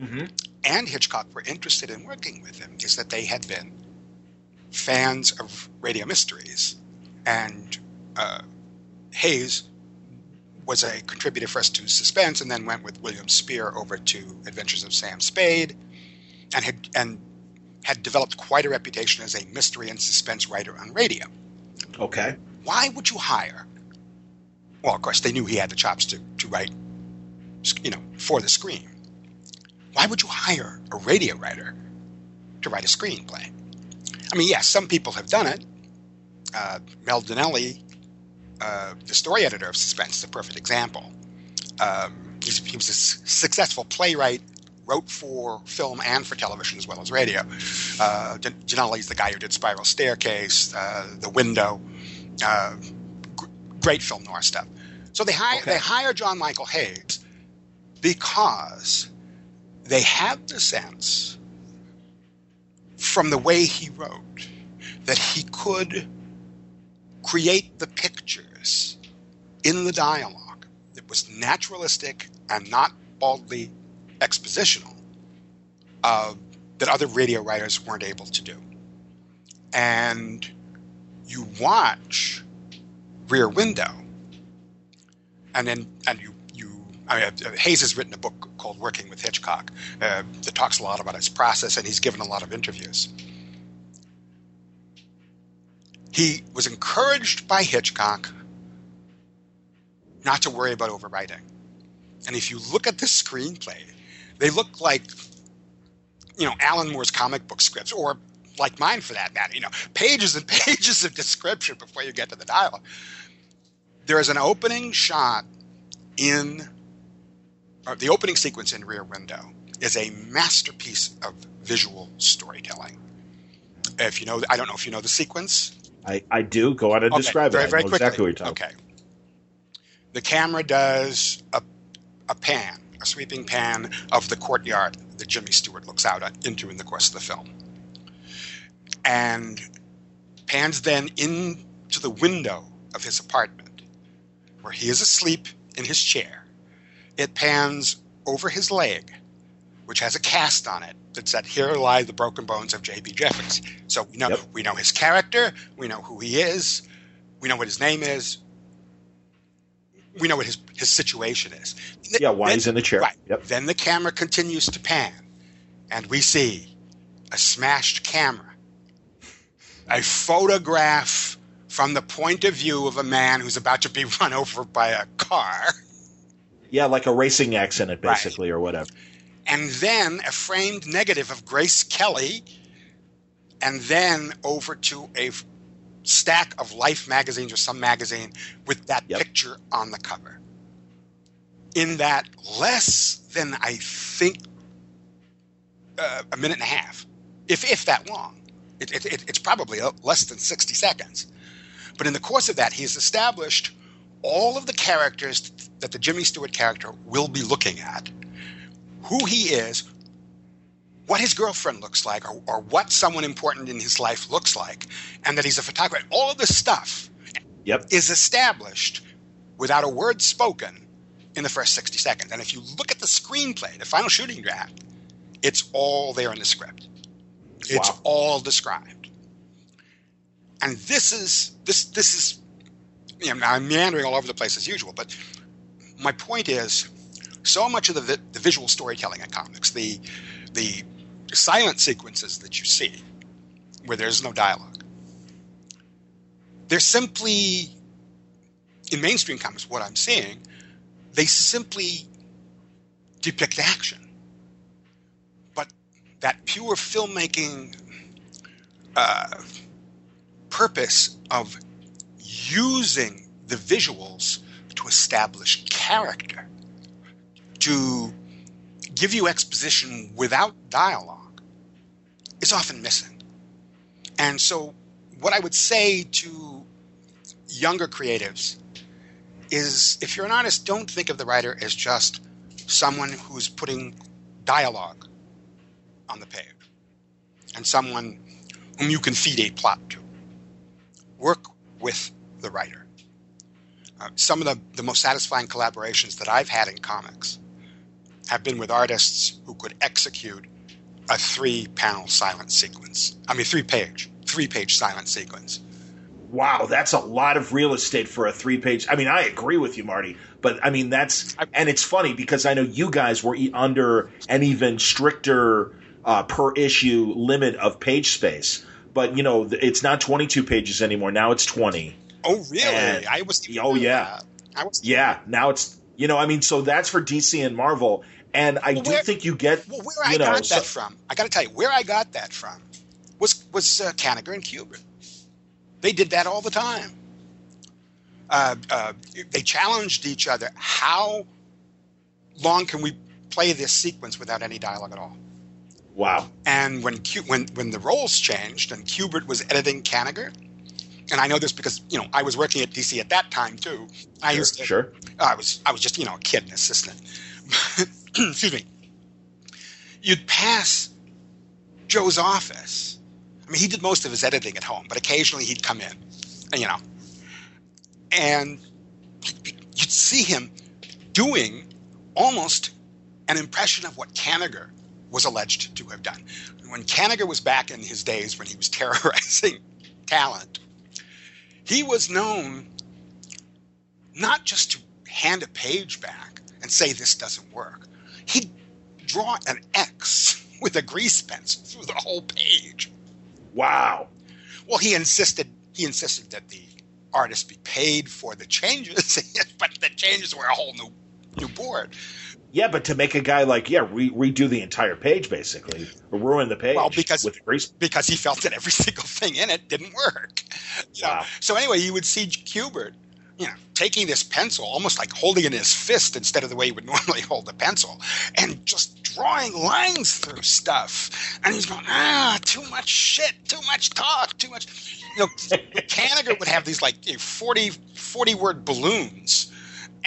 mm-hmm. and Hitchcock were interested in working with him is that they had been fans of radio mysteries, and uh, Hayes was a contributor for us to Suspense and then went with William Spier over to Adventures of Sam Spade, and had and had developed quite a reputation as a mystery and suspense writer on radio. Okay. Why would you hire? Well, of course, they knew he had the chops to, to write, you know, for the screen. Why would you hire a radio writer to write a screenplay? I mean, yes, some people have done it. Uh, Mel Dinelli, uh, the story editor of Suspense, is a perfect example. Um, he was a successful playwright, wrote for film and for television as well as radio. Uh, Dinelli's the guy who did Spiral Staircase, uh, The Window, uh, great film noir stuff. So they hire okay. they hire John Michael Hayes because they have the sense from the way he wrote that he could create the pictures in the dialogue that was naturalistic and not baldly expositional uh, that other radio writers weren't able to do. And you watch Rear Window, and then and you you I mean, Hayes has written a book called Working with Hitchcock uh, that talks a lot about his process, and he's given a lot of interviews. He was encouraged by Hitchcock not to worry about overwriting. And if you look at the screenplay, they look like, you know, Alan Moore's comic book scripts, or like mine for that matter, you know, pages and pages of description before you get to the dialogue. There is an opening shot in the opening sequence in Rear Window is a masterpiece of visual storytelling. If you know, I don't know if you know the sequence. I, I do. Go on and okay, describe very, it. Very quickly. Exactly. Okay. The camera does a, a pan, a sweeping pan of the courtyard that Jimmy Stewart looks out uh, into in the course of the film, and pans then into the window of his apartment, where he is asleep in his chair. It pans over his leg, which has a cast on it that said, "Here lie the broken bones of J.B. Jeffers." So we know yep. we know his character, we know who he is, we know what his name is, we know what his his situation is. Yeah, why then, he's in the chair. Right. Yep. Then the camera continues to pan, and we see a smashed camera, a photograph from the point of view of a man who's about to be run over by a car. Yeah, like a racing accident, basically, right. or whatever. And then a framed negative of Grace Kelly, and then over to a stack of Life magazines or some magazine with that yep. picture on the cover. In that less than, I think, uh, a minute and a half, if, if that long. It, it, it's probably less than 60 seconds. But in the course of that, he's established all of the characters that the Jimmy Stewart character will be looking at, who he is, what his girlfriend looks like or, or what someone important in his life looks like, and that he's a photographer. All of this stuff yep. is established without a word spoken in the first 60 seconds. And if you look at the screenplay, the final shooting draft, it's all there in the script. It's wow. all described. And this is this this is you know, I'm meandering all over the place as usual, but my point is so much of the, the visual storytelling in comics, the the silent sequences that you see where there's no dialogue. They're simply, in mainstream comics, what I'm seeing, they simply depict action. But that pure filmmaking uh, purpose of using the visuals to establish character, to give you exposition without dialogue is often missing. And so, what I would say to younger creatives is if you're an artist, don't think of the writer as just someone who's putting dialogue on the page and someone whom you can feed a plot to. Work with the writer. Uh, some of the, the most satisfying collaborations that I've had in comics have been with artists who could execute a three panel silent sequence. I mean, three page, three page silent sequence Wow, that's a lot of real estate for a three page. I mean, I agree with you, Marty, but I mean, that's, and it's funny because I know you guys were under an even stricter uh, per issue limit of page space. But, you know, it's not 22 pages anymore. Now it's 20. Oh, really? And- I was. oh, yeah. I was. Yeah, now it's, you know, I mean, so that's for DC and Marvel. And I Well, do where- think you get, Well, where I know, got so- that from, I got to tell you, where I got that from was was uh, Kanigher and Kubert. They did that all the time. Uh, uh, they challenged each other. How long can we play this sequence without any dialogue at all? wow. And when Q, when when the roles changed and Kubert was editing Kanigher, and I know this because you know I was working at DC at that time too. I used to Sure. Uh, I was I was just you know a kid, an assistant. Excuse me. You'd pass Joe's office. I mean, he did most of his editing at home, but occasionally he'd come in, and, you know, and you'd see him doing almost an impression of what Kanigher was alleged to have done. When Kanigher was back in his days when he was terrorizing talent, he was known not just to hand a page back and say this doesn't work. He'd draw an X with a grease pencil through the whole page. Wow. Well, he insisted he insisted that the artist be paid for the changes, but the changes were a whole new new board. Yeah, but to make a guy like, yeah, re- redo the entire page basically, ruin the page Well, because- with grease. because he felt that every single thing in it didn't work. Know? Wow. So anyway, you would see Kubert, you know, taking this pencil, almost like holding it in his fist instead of the way he would normally hold the pencil, and just drawing lines through stuff. And he's going, ah, too much shit, too much talk, too much. You know, Kanigher would have these like you know, 40, 40 word balloons,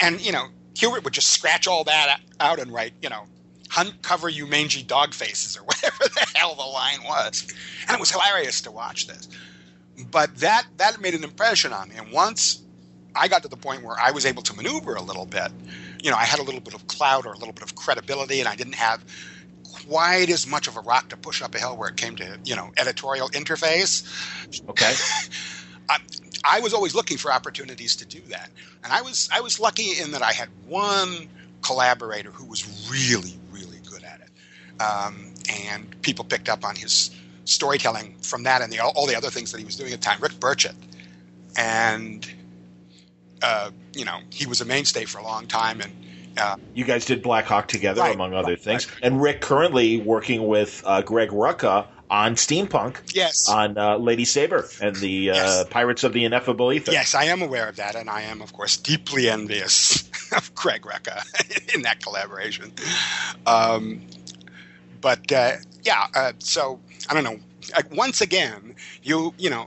and you know, Kubert would just scratch all that out and write, you know, hunt cover you mangy dog faces or whatever the hell the line was. And it was hilarious to watch this. But that that made an impression on me. And once i got to the point where i was able to maneuver a little bit you know i had a little bit of clout or a little bit of credibility and i didn't have quite as much of a rock to push up a hill where it came to you know editorial interface. Okay. I, I was always looking for opportunities to do that, and I was I was lucky in that I had one collaborator who was really really good at it, um, and people picked up on his storytelling from that and the, all the other things that he was doing at the time. Rick Burchett, and uh, you know he was a mainstay for a long time, and uh, You guys did Black Hawk together, Right, among other right, things. right. And Rick currently working with uh, Greg Rucka on Steampunk, yes. on uh, Lady Sabre and the uh, Yes. Pirates of the Ineffable Aether. Yes, I am aware of that, and I am, of course, deeply envious of Greg Rucka in that collaboration. Um, but uh, yeah, uh, so I don't know. Uh, once again, you you know,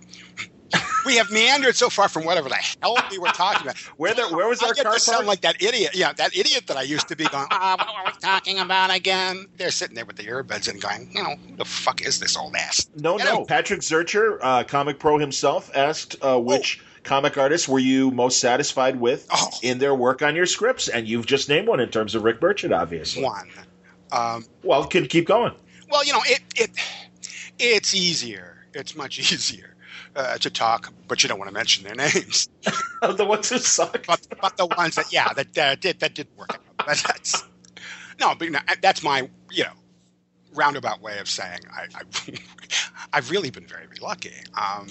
we have meandered so far from whatever the hell we were talking about. Where, the, where was I our get car to sound like that idiot. Yeah, that idiot that I used to be going, ah, what are we talking about again? They're sitting there with the earbuds and going, you know, who the fuck is this old ass? No, You no. know- Patrick Zircher, uh, Comic Pro himself, asked uh, which comic artists were you most satisfied with Oh. in their work on your scripts, and you've just named one in terms of Rick Burchett, obviously. One. Um, Well, can keep going. Well, you know, it it it's easier. It's much easier uh, to talk, but you don't want to mention their names. the ones who suck. But but the ones that yeah that uh, did that did work. Out. But that's no, but you know, that's my you know roundabout way of saying I, I I've really been very very lucky. Um,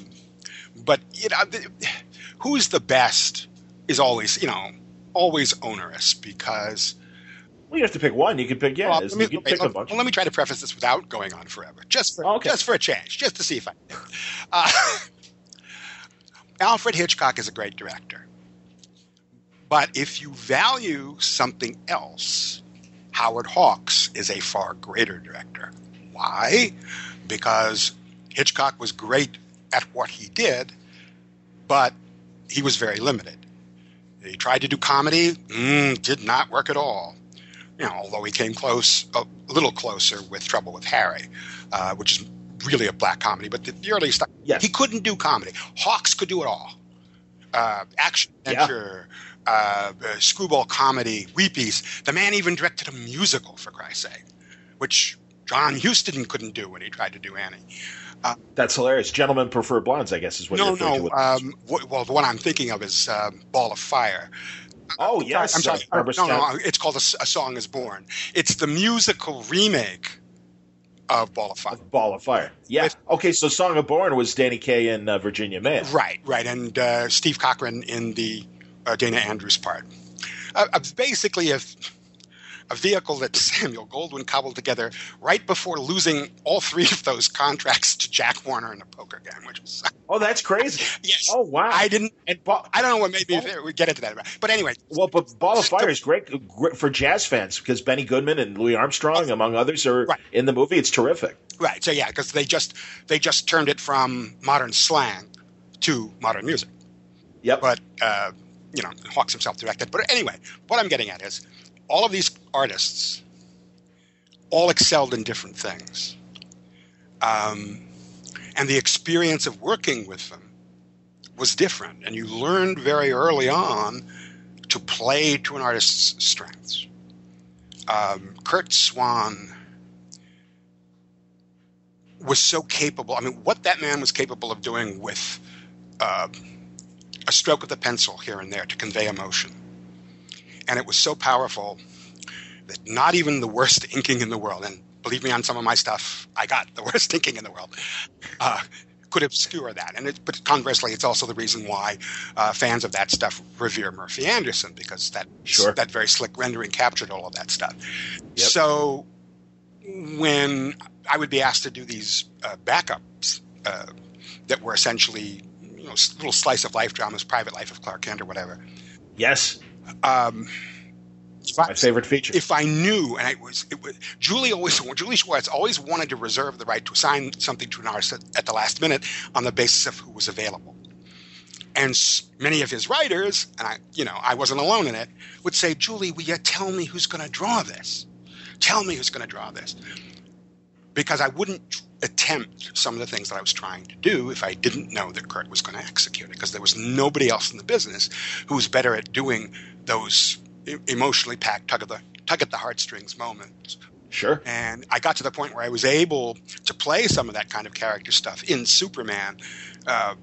but you know, the, who's the best is always you know always onerous because Well, you have to pick one. You can pick, yeah, Well, let, me, you can wait, pick a bunch. well, let me try to preface this without going on forever, just for Okay. just for a change, just to see if I. Uh, Alfred Hitchcock is a great director, but if you value something else, Howard Hawks is a far greater director. Why? Because Hitchcock was great at what he did, but he was very limited. He tried to do comedy, mm, did not work at all you know, although he came close, a little closer with Trouble with Harry, uh, which is really a black comedy. But the, the early stuff, Yes. he couldn't do comedy. Hawks could do it all. Uh, action adventure, uh, uh, screwball comedy, weepies. The man even directed a musical, for Christ's sake, which John Huston couldn't do when he tried to do Annie. Uh, That's hilarious. Gentlemen prefer blondes, I guess, is what. No, you're no. Um, well, the one I'm thinking of is um, Ball of Fire. Oh yes, I'm sorry. Uh, no, no, it's called a, a, Song Is Born. It's the musical remake of Ball of Fire. Ball of Fire. Yeah. With, okay, so Song of Born was Danny Kaye and uh, Virginia May. Right, right, and uh, Steve Cochran in the uh, Dana Andrews part. Uh, uh, basically, if a vehicle that Samuel Goldwyn cobbled together right before losing all three of those contracts to Jack Warner in a poker game, which was oh, that's crazy. yes. Oh wow. I didn't. And I don't know what maybe we get into that, but anyway. Well, but Ball of Fire is great, great for jazz fans because Benny Goodman and Louis Armstrong, among others, are right. in the movie. It's terrific. Right. So yeah, because they just they just turned it from modern slang to modern music. Yep. But uh, you know, Hawks himself directed. But anyway, what I'm getting at is all of these artists all excelled in different things. Um, and the experience of working with them was different. And you learned very early on to play to an artist's strengths. Um, Curt Swan was so capable. I mean, what that man was capable of doing with uh, a stroke of the pencil here and there to convey emotion and it was so powerful that not even the worst inking in the world, and believe me, on some of my stuff, I got the worst inking in the world, uh, could obscure that. And it, but conversely, it's also the reason why uh, fans of that stuff revere Murphy Anderson because that sure. that very slick rendering captured all of that stuff. Yep. So when I would be asked to do these uh, backups uh, that were essentially you know little slice of life dramas, Private Life of Clark Kent or whatever. Yes. Um, my favorite feature. If I knew, and it was, it was Julie always, Julie Schwartz always wanted to reserve the right to assign something to an artist at, at the last minute on the basis of who was available. And many of his writers, and I, you know, I wasn't alone in it, would say, "Julie, will you tell me who's going to draw this? Tell me who's going to draw this." Because I wouldn't attempt some of the things that I was trying to do if I didn't know that Curt was going to execute it, because there was nobody else in the business who was better at doing those emotionally packed tug of the tug at the heartstrings moments. Sure. And I got to the point where I was able to play some of that kind of character stuff in Superman, uh,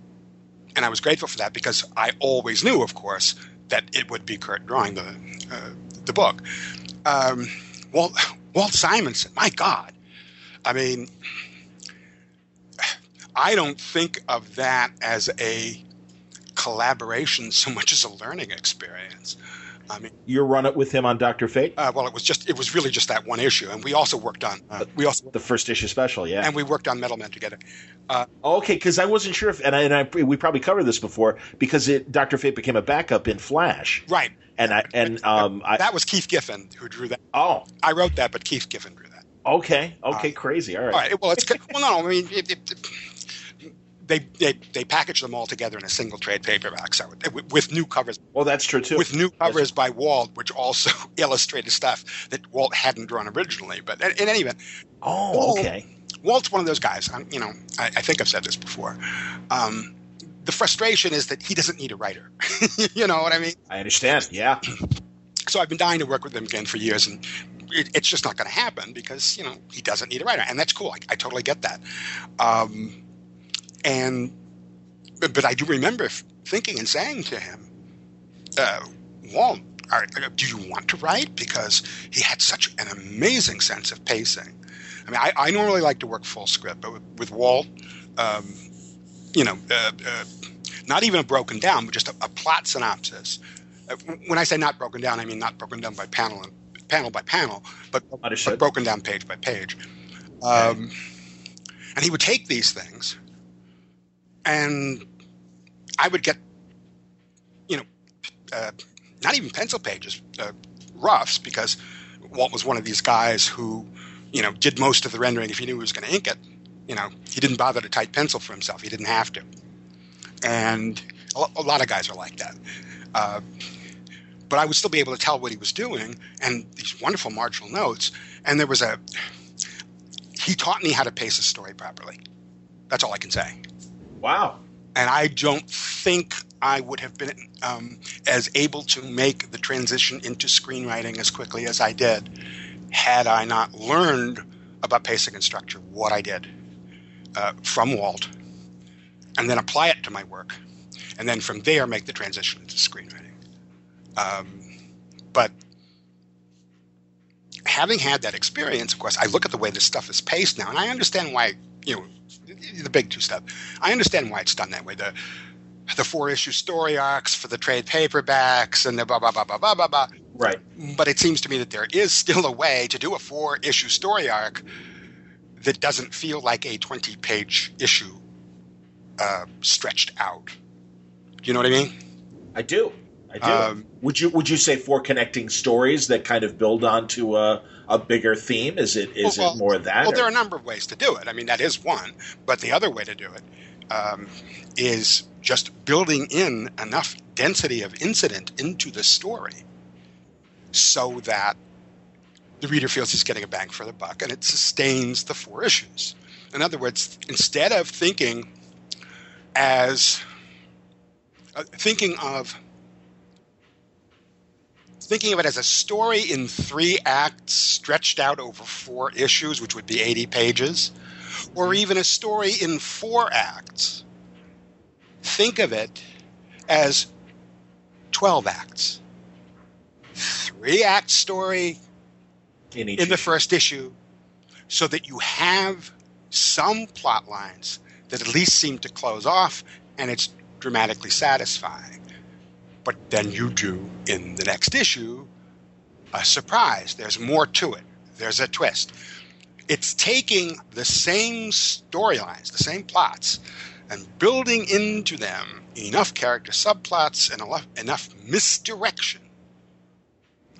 and I was grateful for that because I always knew, of course, that it would be Curt drawing the uh, the book. Um, Walt Walt Simonson, my God, I mean, I don't think of that as a collaboration so much as a learning experience. I mean, you run it with him on Doctor Fate. Uh, well, it was just it was really just that one issue, and we also worked on uh, we also the first issue special, yeah, and we worked on Metal Men together. Uh, okay, because I wasn't sure if, and I, and I we probably covered this before because it Doctor Fate became a backup in Flash, right? And I and um that was Keith Giffen who drew that. Oh, I wrote that, but Keith Giffen drew that. Okay, okay, uh, crazy. All right. All right. Well, it's well, no, I mean. It, it, they, they they package them all together in a single trade paperback, so with new covers. Well, that's true too. With new covers by Walt, which also illustrated stuff that Walt hadn't drawn originally. But in, in any event, oh, Walt, okay. Walt's one of those guys. I'm, you know, I, I, think I've said this before. Um, the frustration is that he doesn't need a writer. you know what I mean? I understand. Yeah. So I've been dying to work with him again for years, and it, it's just not going to happen because you know he doesn't need a writer, and that's cool. I, I totally get that. Um, and but I do remember thinking and saying to him, uh, Walt, are, do you want to write? Because he had such an amazing sense of pacing. I mean, I, I normally like to work full script, but with, with Walt, um, you know, uh, uh, not even a broken down, but just a, a plot synopsis. Uh, when I say not broken down, I mean not broken down by panel and panel by panel, but, but broken down page by page. Um, and he would take these things and I would get, you know, uh, not even pencil pages, uh, roughs, because Walt was one of these guys who, you know, did most of the rendering if he knew he was going to ink it. You know, he didn't bother to type pencil for himself. He didn't have to. And a lot of guys are like that. Uh, but I would still be able to tell what he was doing and these wonderful marginal notes. And there was a, he taught me how to pace a story properly. That's all I can say. Wow. And I don't think I would have been um, as able to make the transition into screenwriting as quickly as I did had I not learned about pacing and structure, what I did uh, from Walt, and then apply it to my work, and then from there make the transition into screenwriting. Um, but having had that experience, of course, I look at the way this stuff is paced now, and I understand why. You know, the big two stuff. I understand why it's done that way. The the four issue story arcs for the trade paperbacks and the blah blah blah blah blah blah blah. Right. But it seems to me that there is still a way to do a four issue story arc that doesn't feel like a twenty page issue uh, stretched out. Do you know what I mean? I do. I do. Um, would you would you say four connecting stories that kind of build onto a, a bigger theme? Is it is well, it more that? Well, or? there are a number of ways to do it. I mean, that is one. But the other way to do it um, is just building in enough density of incident into the story so that the reader feels he's getting a bang for the buck and it sustains the four issues. In other words, instead of thinking as uh, thinking of thinking of it as a story in three acts stretched out over four issues, which would be 80 pages, or even a story in four acts think of it as 12 acts. Three act story in, in the first issue, so that you have some plot lines that at least seem to close off and it's dramatically satisfying. But then you do in the next issue a surprise. There's more to it, there's a twist. It's taking the same storylines, the same plots, and building into them enough character subplots and enough misdirection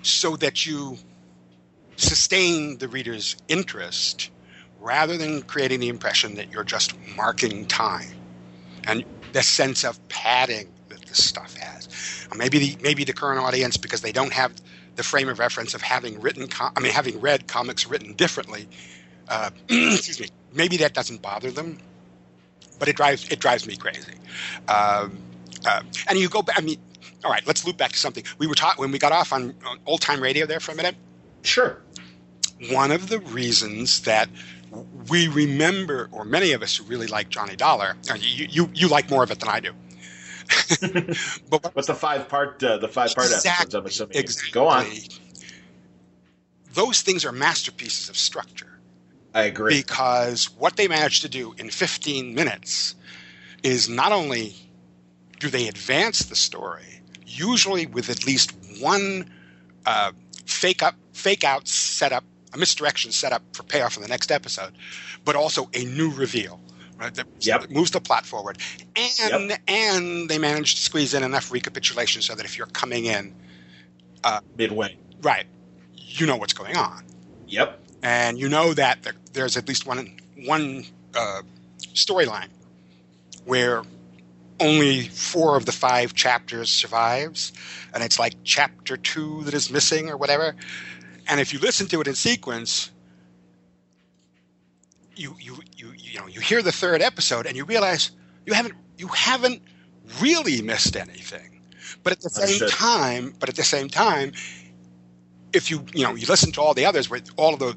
so that you sustain the reader's interest rather than creating the impression that you're just marking time and the sense of padding this stuff has. Maybe the maybe the current audience because they don't have the frame of reference of having written com- I mean having read comics written differently. Uh, excuse me. Maybe that doesn't bother them but it drives it drives me crazy. Um, uh, and you go back. I mean, all right. Let's loop back to something we were taught when we got off on, on old time radio there for a minute. Sure. One of the reasons that we remember, or many of us who really like Johnny Dollar, uh, you you, you like more of it than I do. but what's the five part uh, the five part exactly, episodes? I'm assuming. Exactly. Go on. Those things are masterpieces of structure. I agree. Because what they managed to do in 15 minutes is not only do they advance the story, usually with at least one uh, fake up, fake out setup, a misdirection setup for payoff in the next episode, but also a new reveal. Right, that, yep. moves the plot forward, and yep. and they managed to squeeze in enough recapitulation so that if you're coming in uh, midway, right, you know what's going on. Yep and you know that there's at least one one uh, storyline where only four of the five chapters survives, and it's like chapter two that is missing or whatever. And if you listen to it in sequence, you you you you know you hear the third episode and you realize you haven't you haven't really missed anything. But at the same time, but at the same time, if you you know you listen to all the others where all of the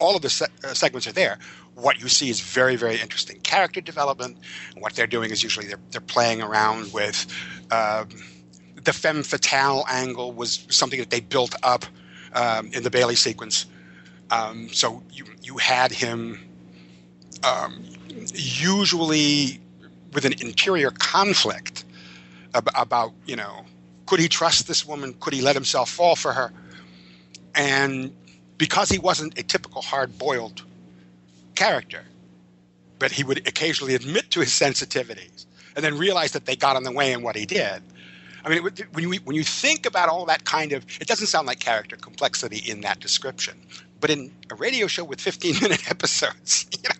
all of the se- uh, segments are there. What you see is very, very interesting character development. And what they're doing is usually they're, they're playing around with um, the femme fatale angle was something that they built up um, in the Bailey sequence. Um, so you you had him um, usually with an interior conflict ab- about you know could he trust this woman? Could he let himself fall for her? And because he wasn't a typical hard boiled character, but he would occasionally admit to his sensitivities and then realize that they got in the way in what he did. I mean, when you, when you think about all that kind of, it doesn't sound like character complexity in that description. But in a radio show with 15 minute episodes, you know,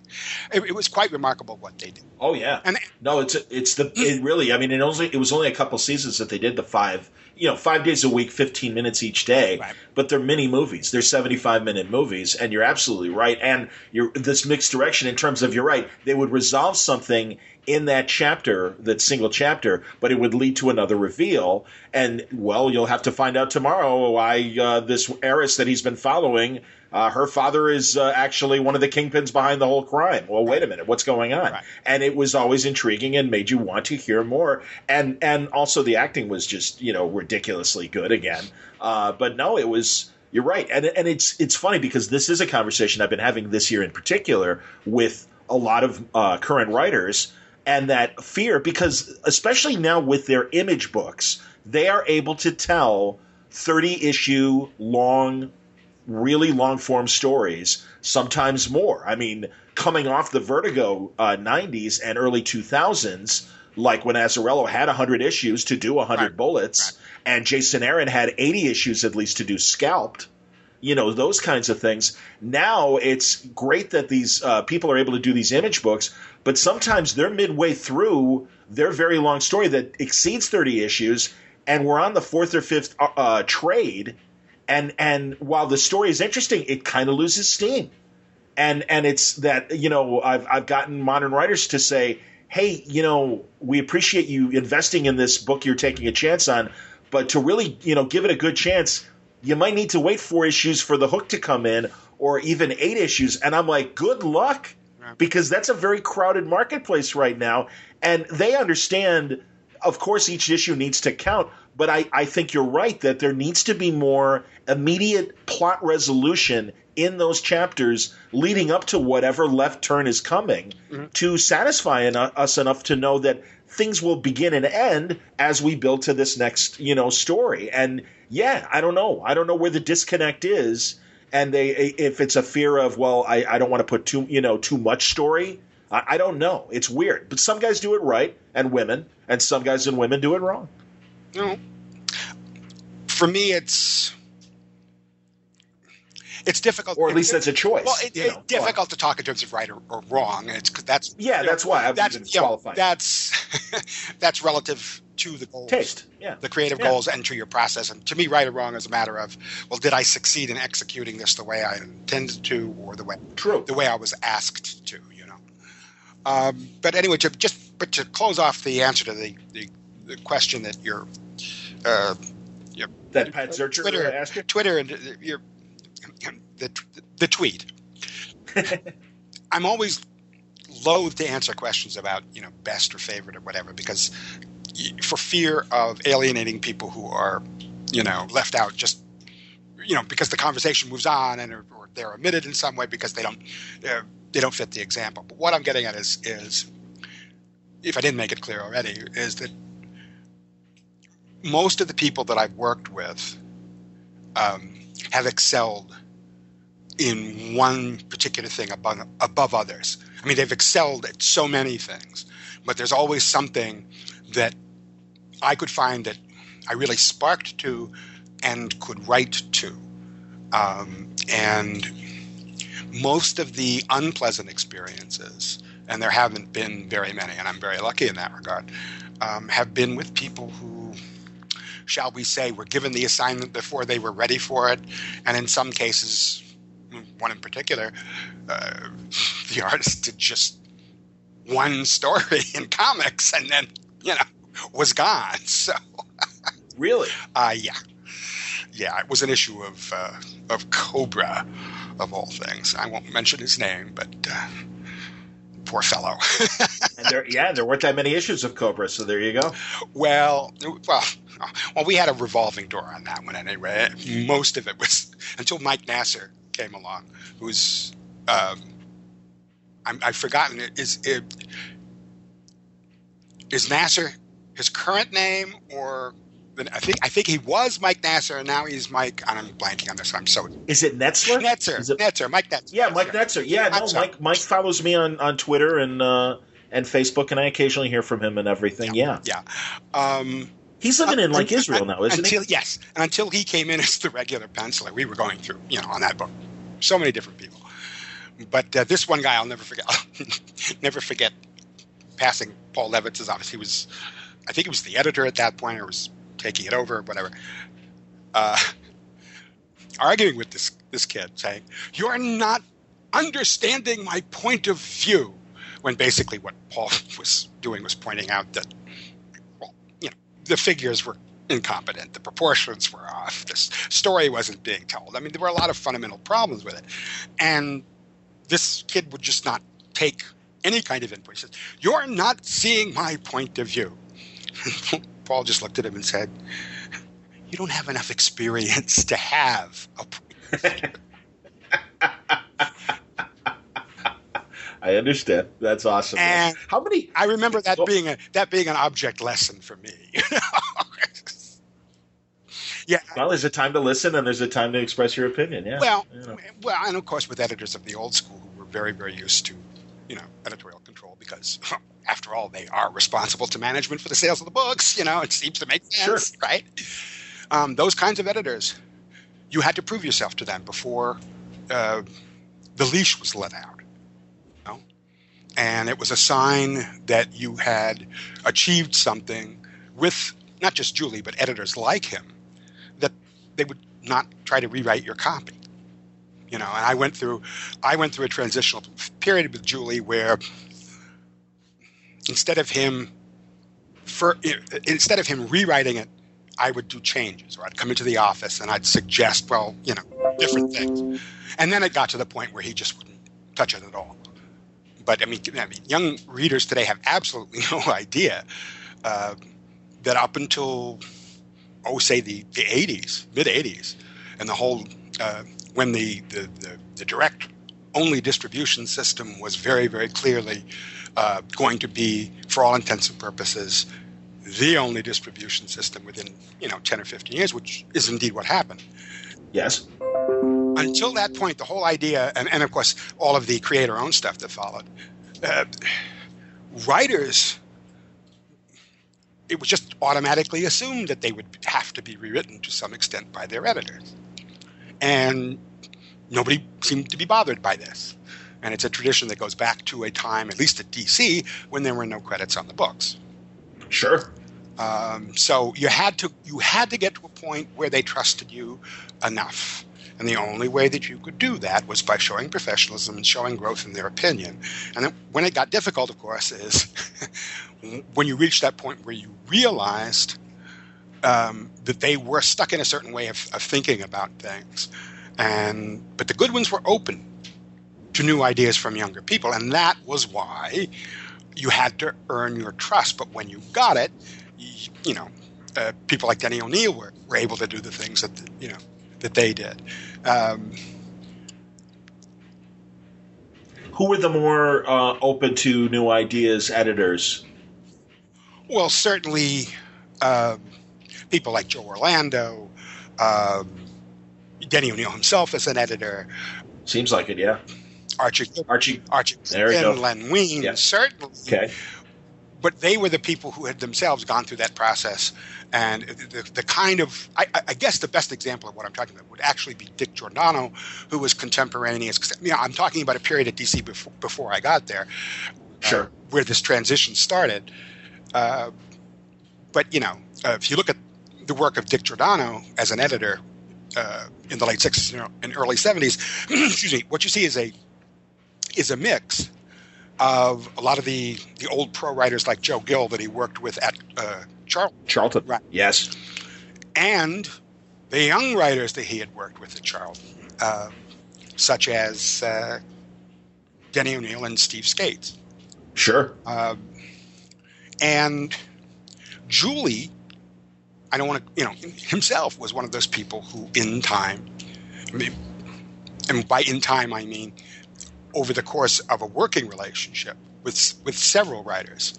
it, it was quite remarkable what they did. Oh yeah, And no, it's it's the it really. I mean, it only it was only a couple seasons that they did the five. You know, five days a week, fifteen minutes each day. Right. But they're mini movies. They're seventy-five minute movies, and you're absolutely right. And you're this mixed direction in terms of you're right. They would resolve something in that chapter, that single chapter, but it would lead to another reveal. And well, you'll have to find out tomorrow why uh, this heiress that he's been following. Uh, her father is uh, actually one of the kingpins behind the whole crime. Well, wait a minute, what's going on? Right. And it was always intriguing and made you want to hear more. And and also the acting was just you know ridiculously good again. Uh, but no, it was. You're right, and and it's it's funny because this is a conversation I've been having this year in particular with a lot of uh, current writers, and that fear because especially now with their image books, they are able to tell 30 issue long really long form stories, sometimes more. I mean, coming off the Vertigo uh, 90s and early 2000s, like when Azzarello had 100 issues to do 100 Right. bullets, and Jason Aaron had 80 issues at least to do Scalped, you know, those kinds of things. Now it's great that these uh, people are able to do these image books, but sometimes they're midway through their very long story that exceeds 30 issues, and we're on the fourth or fifth uh, uh, trade and and while the story is interesting, it kind of loses steam. And and it's that you know I've I've gotten modern writers to say, hey, you know, we appreciate you investing in this book you're taking a chance on, but to really you know give it a good chance, you might need to wait four issues for the hook to come in, or even eight issues. And I'm like, good luck, because that's a very crowded marketplace right now, and they understand. Of course, each issue needs to count, but I, I think you're right that there needs to be more immediate plot resolution in those chapters leading up to whatever left turn is coming mm-hmm. to satisfy en- us enough to know that things will begin and end as we build to this next you know story. And yeah i don't know. I don't know where the disconnect is. And they if it's a fear of well i, I don't want to put too you know too much story I, I don't know. It's weird. But some guys do it right and women and some guys and women do it wrong. No. For me, it's it's difficult, or at least that's a choice Well, it, it's know. difficult to talk in terms of right or, or wrong. It's 'cause that's Yeah, that's why I was that's you know, that's that's relative to the goals, taste yeah the creative Yeah. goals, and to your process. And to me, right or wrong is a matter of well, did I succeed in executing this the way I intended to, or the way true the way I was asked to, you know. Um, but anyway, to just but to close off the answer to the, the, the question that your uh, your that Pat Zircher Twitter asked you Twitter and your the the tweet. I'm always loath to answer questions about you know best or favorite or whatever because for fear of alienating people who are you know left out just you know because the conversation moves on and or, or they're omitted in some way because they don't uh, they don't fit the example. But what I'm getting at is is if I didn't make it clear already is that most of the people that I've worked with um, have excelled in one particular thing above, above others. I mean, they've excelled at so many things, but there's always something that I could find that I really sparked to and could write to. Um, and most of the unpleasant experiences, and there haven't been very many, and I'm very lucky in that regard, um, have been with people who, shall we say, were given the assignment before they were ready for it, and in some cases, one in particular, uh, the artist did just one story in comics and then, you know, was gone. So, really uh, yeah. Yeah, it was an issue of uh, of Cobra, of all things. I won't mention his name, but uh, poor fellow. and there yeah there weren't that many issues of cobra so there you go well, well, well, we had a revolving door on that one anyway. Most of it was until Mike Nasser came along, who's um, I'm, I've forgotten it. Is it is Nasser his current name or? I think I think he was Mike Nasser, and now he's Mike. and I'm blanking on this. I'm so is it netzler Netzer, Is it- Netzer, Mike Netzer. yeah mike netzer yeah no mike mike follows me on on twitter and uh and facebook and i occasionally hear from him and everything yeah, Yeah. Um, he's living in like israel now isn't until, he Yes, and until he came in as the regular penciler, we were going through, you know, on that book, so many different people. but uh, this one guy I'll never forget. never forget passing Paul Levitz's office. He was, I think he was the editor at that point, or was taking it over, whatever. Uh, arguing with this this kid, saying, "You're not understanding my point of view." When basically what Paul was doing was pointing out that, well, you know, the figures were incompetent, the proportions were off, the story wasn't being told. I mean, there were a lot of fundamental problems with it, and this kid would just not take any kind of input. He says, You're not seeing my point of view. Paul just looked at him and said, You don't have enough experience to have a point I understand. That's awesome. And How many? I remember that Well- being a that being an object lesson for me. you know? Yeah. Well, there's a time to listen and there's a time to express your opinion. Yeah. Well, You know. well, and of course with editors of the old school who were very, very used to, you know, editorial control because, after all, they are responsible to management for the sales of the books. You know, it seems to make sense, right? Um, those kinds of editors, you had to prove yourself to them before uh, the leash was let out. You know? And it was a sign that you had achieved something with not just Julie, but editors like him, they would not try to rewrite your copy. You know, and I went through, I went through a transitional period with Julie where instead of him, for instead of him rewriting it, I would do changes, or I'd come into the office and I'd suggest, well, you know, different things, and then it got to the point where he just wouldn't touch it at all. But I mean, I mean young readers today have absolutely no idea uh, that up until, oh, say the, the 80s, mid 80s, and the whole, uh, when the, the, the, the direct only distribution system was very, very clearly uh, going to be, for all intents and purposes, the only distribution system within, you know, 10 or 15 years, which is indeed what happened yes. until that point, the whole idea, and, and of course, all of the creator owned stuff that followed, uh, writers, it was just automatically assumed that they would have to be rewritten to some extent by their editors. And nobody seemed to be bothered by this. And it's a tradition that goes back to a time, at least at DC, when there were no credits on the books. Sure. Um, so you had to you had to get to a point where they trusted you enough, and the only way that you could do that was by showing professionalism and showing growth in their opinion. And when it got difficult, of course, is when you reached that point where you realized um, that they were stuck in a certain way of, of thinking about things, and but the good ones were open to new ideas from younger people, and that was why you had to earn your trust. But when you got it, you, you know, uh, people like Denny O'Neil were, were able to do the things that you know that they did. Um, Who were the more uh, open to new ideas editors? well, certainly um, people like Joe Orlando, um, Denny O'Neil himself as an editor, Seems like it, yeah. Archie Archie. Archie There you go. Len Wein, Yeah. certainly. Okay. But they were the people who had themselves gone through that process. And the, the kind of, I, I guess the best example of what I'm talking about would actually be Dick Giordano, who was contemporaneous. You know, I'm talking about a period at DC before, before I got there, uh, Sure. where this transition started. Uh, but, you know, uh, if you look at the work of Dick Giordano as an editor uh, in the late 60s you know, and early 70s, excuse me, what you see is a is a mix of a lot of the the old pro writers like Joe Gill that he worked with at uh, Charlton, Charlton. Right. Yes. and the young writers that he had worked with at Charlton, uh, such as uh, Denny O'Neil and Steve Skeates, Sure. um, and Julie. I don't want to, you know, himself was one of those people who, in time, I mean, and by in time I mean over the course of a working relationship with with several writers,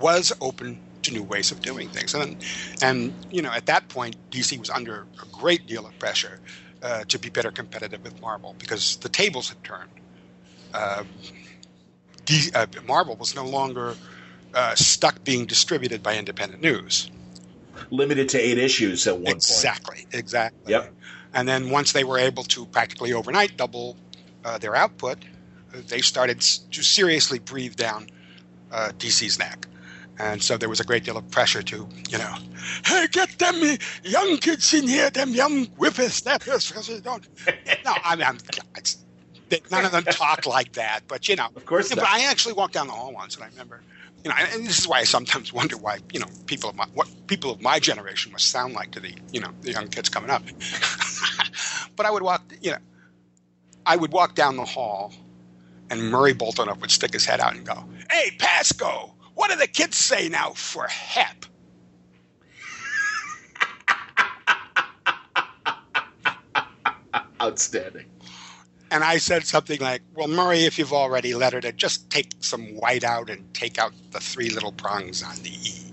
was open to new ways of doing things. And and you know, at that point, DC was under a great deal of pressure uh, to be better competitive with Marvel because the tables had turned. Uh, D, uh, Marvel was no longer uh, stuck being distributed by independent news. Limited to eight issues at one point. Exactly, exactly. Yep. And then once they were able to practically overnight double uh, their output, they started to seriously breathe down uh, DC's neck. And so there was a great deal of pressure to, you know, hey, get them young kids in here, them young whippersnappers. Don't. no, I mean, I'm, none of them talk like that, but you know, of course. But I actually walked down the hall once, and I remember, you know, and this is why I sometimes wonder why, you know, people of my what people of my generation must sound like to the, you know, the young kids coming up. but I would walk, you know, I would walk down the hall, and Murray Boltinoff would stick his head out and go, "Hey, Pasko, what do the kids say now for hep?" Outstanding. And I said something like, "Well, Murray, if you've already lettered it, just take some white out and take out the three little prongs on the e,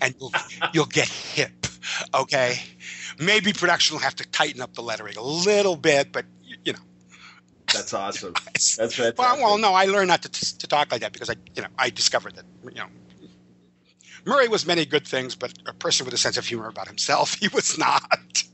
and you'll, you'll get hip, okay? Maybe production will have to tighten up the lettering a little bit, but you know." That's awesome. That's fantastic. Well, well, no, I learned not to, to talk like that because I, you know, I discovered that, you know, Murray was many good things, but a person with a sense of humor about himself, he was not.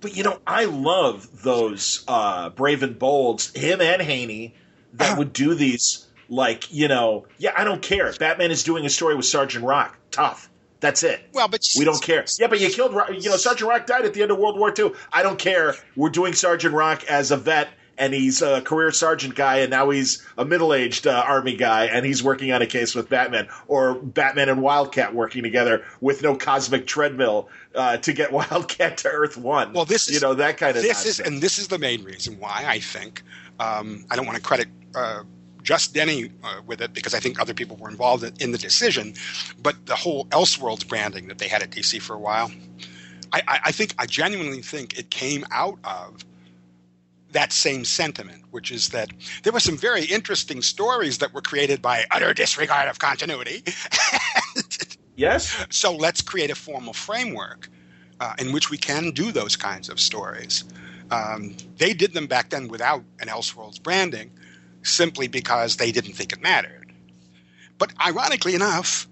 but you know, I love those uh, brave and bolds, him and Haney, that uh-huh. would do these. Like you know, yeah, I don't care. Batman is doing a story with Sergeant Rock. Tough. That's it. Well, but we don't care. Yeah, but you killed. You know, Sergeant Rock died at the end of World War II. I don't care. We're doing Sergeant Rock as a vet and he's a career sergeant guy, and now he's a middle-aged uh, army guy, and he's working on a case with Batman, or Batman and Wildcat working together with no cosmic treadmill uh, to get Wildcat to Earth One. Well, this is you know that kind of this nonsense. is, and this is the main reason why I think um, I don't want to credit. Uh, just Denny uh, with it because I think other people were involved in the decision, but the whole Elseworlds branding that they had at DC for a while, I, I, I think I genuinely think it came out of that same sentiment, which is that there were some very interesting stories that were created by utter disregard of continuity. yes. So let's create a formal framework uh, in which we can do those kinds of stories. Um, they did them back then without an Elseworlds branding, simply because they didn't think it mattered. But ironically enough,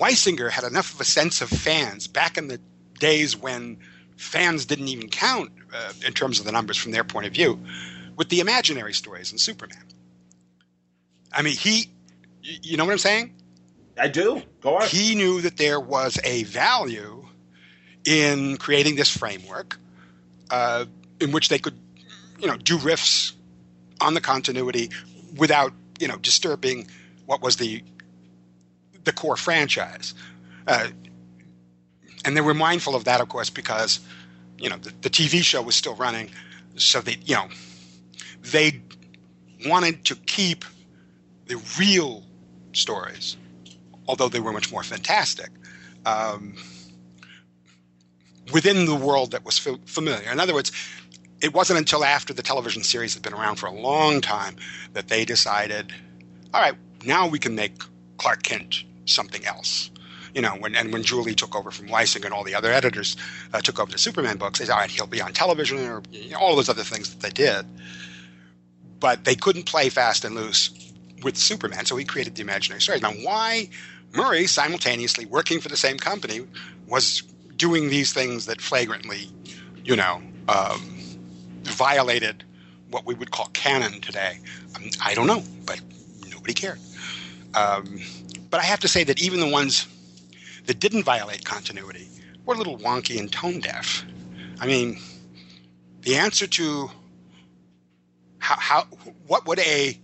Weisinger had enough of a sense of fans back in the days when fans didn't even count uh, in terms of the numbers from their point of view with the imaginary stories in Superman. I mean, he, you know what I'm saying? I do. Go on. He knew that there was a value in creating this framework uh, in which they could, you know, do riffs on the continuity without, you know, disturbing what was the the core franchise. Uh, and they were mindful of that, of course, because you know the, the TV show was still running, so they you know they wanted to keep the real stories, although they were much more fantastic, um, within the world that was familiar. In other words, it wasn't until after the television series had been around for a long time that they decided, all right, now we can make Clark Kent something else you know, when and when Julie took over from Weising and all the other editors uh, took over the Superman books, they all right, he'll be on television or you know, all those other things that they did. But they couldn't play fast and loose with Superman, so he created the imaginary stories. Now, why Murray, simultaneously working for the same company, was doing these things that flagrantly, you know, um, violated what we would call canon today. Um, I don't know, but nobody cared. Um, but I have to say that even the ones that didn't violate continuity were a little wonky and tone deaf. I mean, the answer to how, how what would a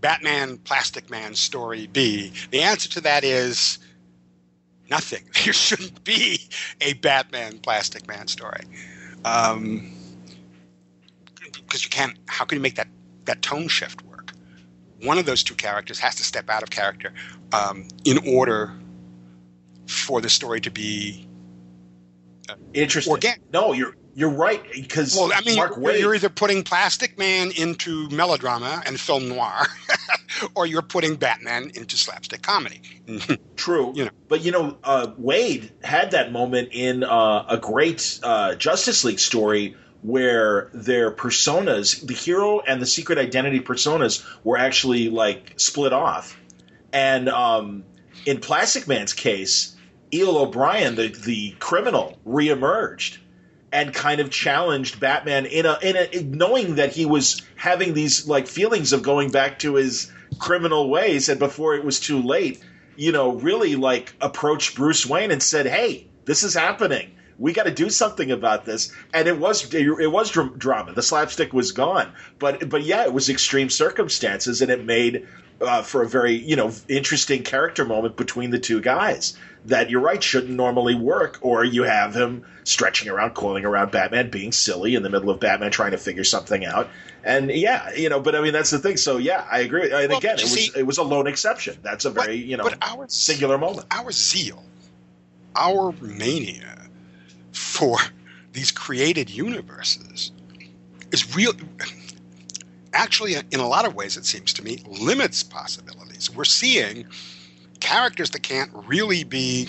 Batman Plastic Man story be? The answer to that is nothing. There shouldn't be a Batman Plastic Man story. Um, because you can't. How can you make that that tone shift work? One of those two characters has to step out of character um, in order for the story to be uh, interesting. Organic. No, you're you're right because well, I mean, Mark you're, Waid, you're either putting Plastic Man into melodrama and film noir, or you're putting Batman into slapstick comedy. True, you know, but you know, uh, Waid had that moment in uh, a great uh, Justice League story where their personas, the hero and the secret identity personas, were actually like split off, and um, in Plastic Man's case Eel O'Brien, the the criminal, reemerged, and kind of challenged Batman in a in a knowing that he was having these like feelings of going back to his criminal ways and before it was too late, you know, really like approached Bruce Wayne and said, "Hey, this is happening. We got to do something about this." And it was it was drama. The slapstick was gone, but but yeah, it was extreme circumstances, and it made uh, for a very you know interesting character moment between the two guys that you're right shouldn't normally work, or you have him stretching around, coiling around Batman, being silly in the middle of Batman trying to figure something out. And yeah, you know, but I mean that's the thing. So yeah, I agree. And well, again, it was see, it was a lone exception. That's a very but, you know but our, singular moment. Our zeal, our mania for these created universes is real. Actually, in a lot of ways, it seems to me, limits possibilities. We're seeing characters that can't really be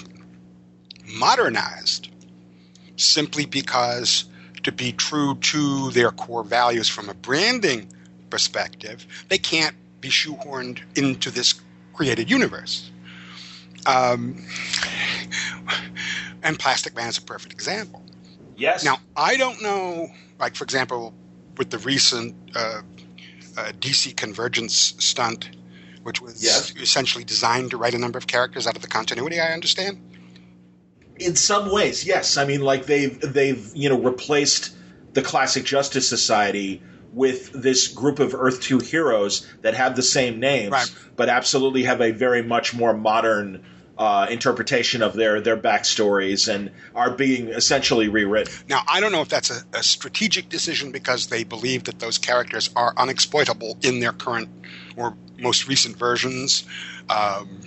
modernized simply because to be true to their core values from a branding perspective, they can't be shoehorned into this created universe. Um, and Plastic Man is a perfect example. Yes. Now, I don't know, like, for example, with the recent uh, uh, DC Convergence stunt, which was yes. essentially designed to write a number of characters out of the continuity. I understand. In some ways, yes. I mean, like they've they've you know replaced the classic Justice Society with this group of Earth Two heroes that have the same names, right. but absolutely have a very much more modern uh, interpretation of their their backstories and are being essentially rewritten. Now, I don't know if that's a, a, strategic decision because they believe that those characters are unexploitable in their current or most recent versions. Um,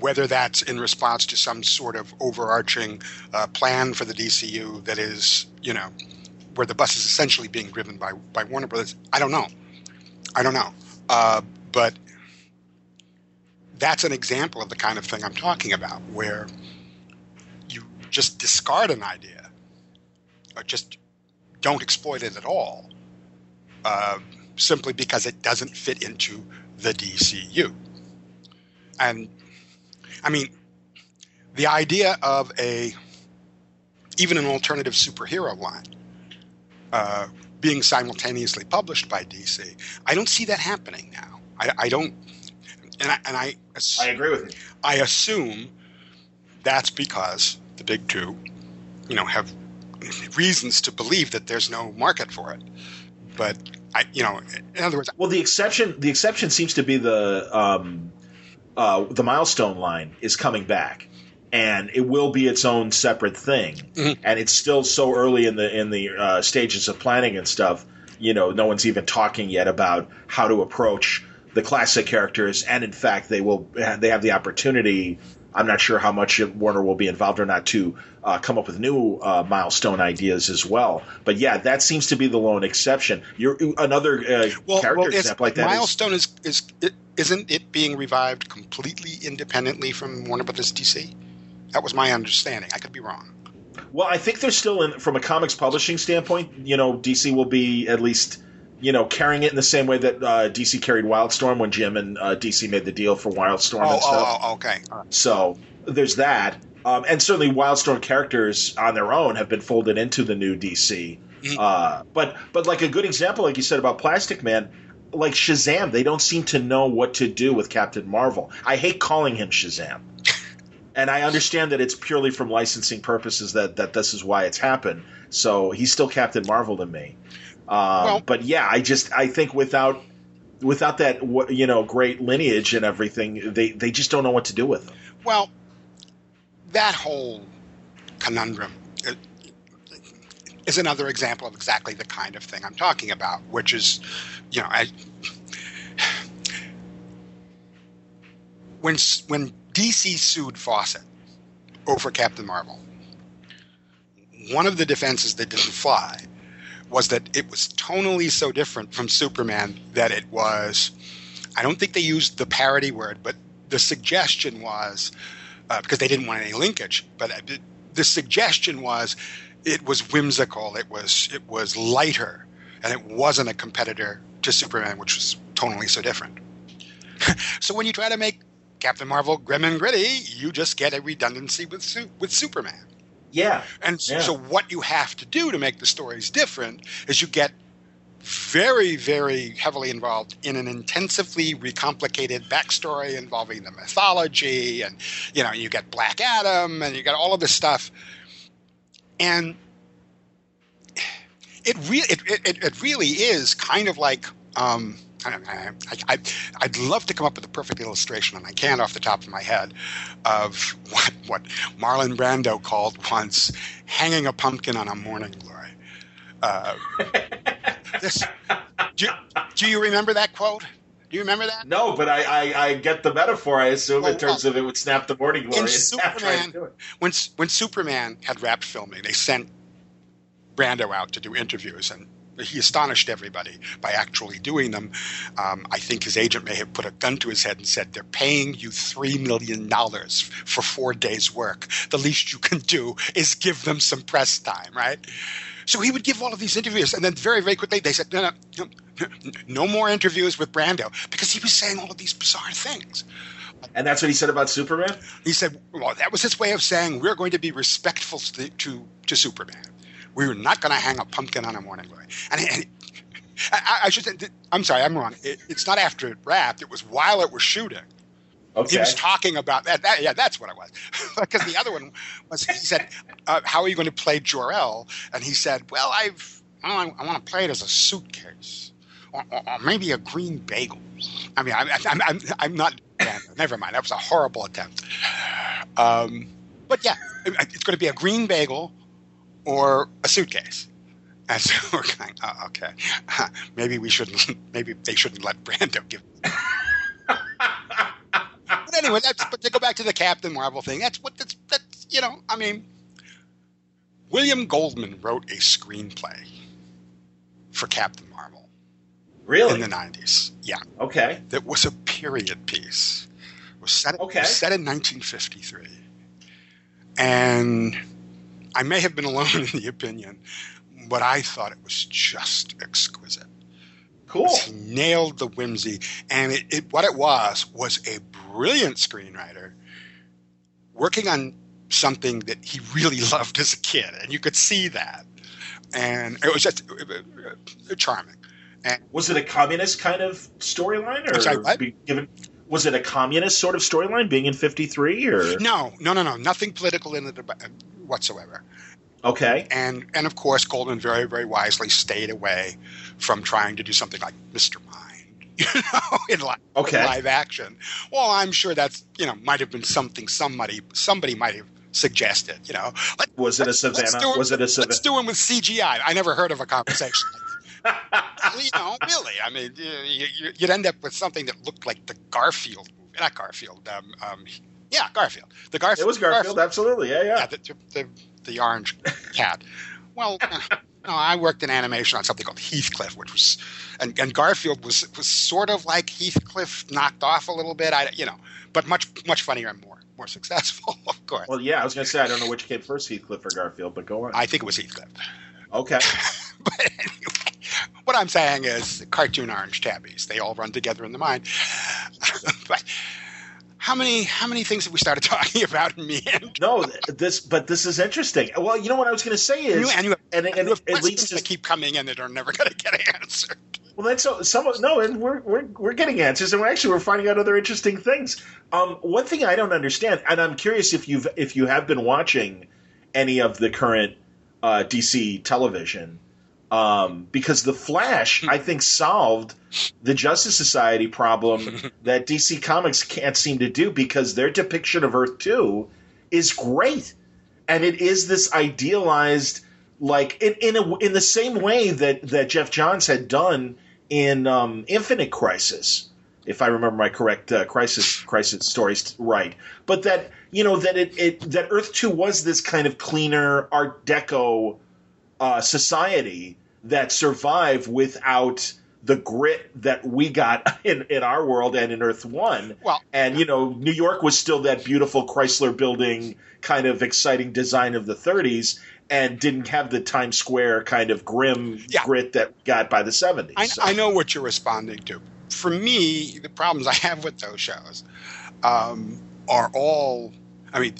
whether that's in response to some sort of overarching uh, plan for the DCU that is, you know, where the bus is essentially being driven by by Warner Brothers, I don't know. I don't know. Uh, but that's an example of the kind of thing I'm talking about, where you just discard an idea, or just don't exploit it at all, uh, simply because it doesn't fit into the DCU. And I mean, the idea of a even an alternative superhero line uh, being simultaneously published by DC, I don't see that happening now. I, I don't, and I, and I, I agree with you. I assume that's because the big two, you know, have reasons to believe that there's no market for it. But I, you know, in other words, well, the exception the exception seems to be the um, uh, the milestone line is coming back, and it will be its own separate thing. Mm-hmm. And it's still so early in the in the uh, stages of planning and stuff. You know, no one's even talking yet about how to approach the classic characters, and in fact, they will they have the opportunity I'm not sure how much Warner will be involved or not to uh, come up with new uh, milestone ideas as well. But yeah, that seems to be the lone exception. You're another uh, well, character well, example like that. Milestone is, is, is isn't it being revived completely independently from Warner Brothers DC? That was my understanding. I could be wrong. Well, I think they're still in from a comics publishing standpoint. You know, DC will be at least you know, carrying it in the same way that uh, DC carried Wildstorm when Jim and uh, DC made the deal for Wildstorm oh, and stuff. Oh, oh okay. So there's that. Um, and certainly Wildstorm characters on their own have been folded into the new DC. Mm-hmm. Uh, but but like a good example, like you said about Plastic Man, like Shazam, they don't seem to know what to do with Captain Marvel. I hate calling him Shazam. and I understand that it's purely from licensing purposes that, that this is why it's happened. So he's still Captain Marvel to me. Um, well, but yeah, I just I think without without that you know great lineage and everything, they they just don't know what to do with them. Well, that whole conundrum is another example of exactly the kind of thing I'm talking about, which is, you know, I, when when DC sued Fawcett over Captain Marvel, one of the defenses that didn't fly was that it was tonally so different from Superman that it was. I don't think they used the parody word, but the suggestion was uh, because they didn't want any linkage. But the suggestion was it was whimsical, it was it was lighter, and it wasn't a competitor to Superman, which was tonally so different. so when you try to make Captain Marvel grim and gritty, you just get a redundancy with with Superman. Yeah. And yeah. so, what you have to do to make the stories different is you get very, very heavily involved in an intensively recomplicated backstory involving the mythology, and you know, you get Black Adam, and you get all of this stuff, and it really, it, it, it really is kind of like. Um, I, I, I'd love to come up with a perfect illustration, and I can't off the top of my head, of what, what Marlon Brando called once hanging a pumpkin on a morning glory. Uh, this, do, do, you remember that quote? Do you remember that? No, but I, I, I get the metaphor. I assume well, in terms of it would snap the morning glory. Superman, when when Superman had wrapped filming, they sent Brando out to do interviews, and he astonished everybody by actually doing them. Um, I think his agent may have put a gun to his head and said, "They're paying you three million dollars for four days' work. The least you can do is give them some press time, right?" So he would give all of these interviews, and then very, very quickly they said, "No, no, no, no more interviews with Brando," because he was saying all of these bizarre things. And that's what he said about Superman. He said, "Well, that was his way of saying we're going to be respectful to to, to Superman." We were not going to hang a pumpkin on a morning glory. And, and I, I, should say, I'm sorry, I'm wrong. It, it's not after it wrapped. It was while it was shooting. Okay. He was talking about that. that yeah, that's what it was. because the other one was, he said, uh, "How are you going to play Jor El?" And he said, "Well, I've, I, I want to play it as a suitcase, or, or, or, maybe a green bagel." I mean, I'm, I'm, I'm, I'm not. never mind. That was a horrible attempt. Um, but yeah, it's going to be a green bagel or a suitcase. And so we're going, oh, okay, maybe we shouldn't, maybe they shouldn't let Brando give. but anyway, that's, but to go back to the Captain Marvel thing, that's what that's, that's, you know, I mean, William Goldman wrote a screenplay for Captain Marvel. Really? In the 90s. Yeah. Okay. That was a period piece. It was set, okay. was set in 1953. And I may have been alone in the opinion, but I thought it was just exquisite. Cool. He nailed the whimsy, and it, it, what it was was a brilliant screenwriter working on something that he really loved as a kid, and you could see that. And it was just uh, charming. And was it a communist kind of storyline, or sorry, given? Was it a communist sort of storyline, being in '53, or no, no, no, no, nothing political in it whatsoever. Okay. And and of course, Goldman very very wisely stayed away from trying to do something like Mr. Mind, you know, in live, okay. in live action. Well, I'm sure that's you know might have been something somebody somebody might have suggested. You know, Let, was it a Savannah? Was it a Savannah? Let's do it with CGI. I never heard of a conversation. you know, really. I mean, you, would end up with something that looked like the Garfield movie, not Garfield. Um, um, yeah, Garfield. The Garfield. It was Garfield, Garfield. absolutely. Yeah, yeah. yeah the, the, the orange cat. Well, no, I worked in animation on something called Heathcliff, which was, and, and Garfield was was sort of like Heathcliff, knocked off a little bit. I, you know, but much much funnier and more more successful, of course. Well, yeah, I was going to say I don't know which came first, Heathcliff or Garfield, but go on. I think it was Heathcliff. Okay. but anyway, what I'm saying is cartoon orange tabbies. They all run together in the mind. but how many how many things have we started talking about in end? No, this but this is interesting. Well, you know what I was going to say is, and, you, have, and, and, and you at least just, keep coming in that are never going to get answered. Well, that's so, some no, and we're, we're we're getting answers, and we're actually we're finding out other interesting things. Um, one thing I don't understand, and I'm curious if you've if you have been watching any of the current uh, DC television um, because the Flash, I think, solved the Justice Society problem that DC Comics can't seem to do because their depiction of Earth Two is great, and it is this idealized, like in in, a, in the same way that that Geoff Johns had done in um, Infinite Crisis, if I remember my correct uh, crisis crisis stories right, but that you know that it, it that Earth Two was this kind of cleaner Art Deco uh, society that survive without the grit that we got in, in our world and in Earth One. Well, and you know, New York was still that beautiful Chrysler building, kind of exciting design of the 30s, and didn't have the Times Square kind of grim yeah. grit that we got by the 70s. I, so. I, know what you're responding to. For me, the problems I have with those shows um, are all. I mean,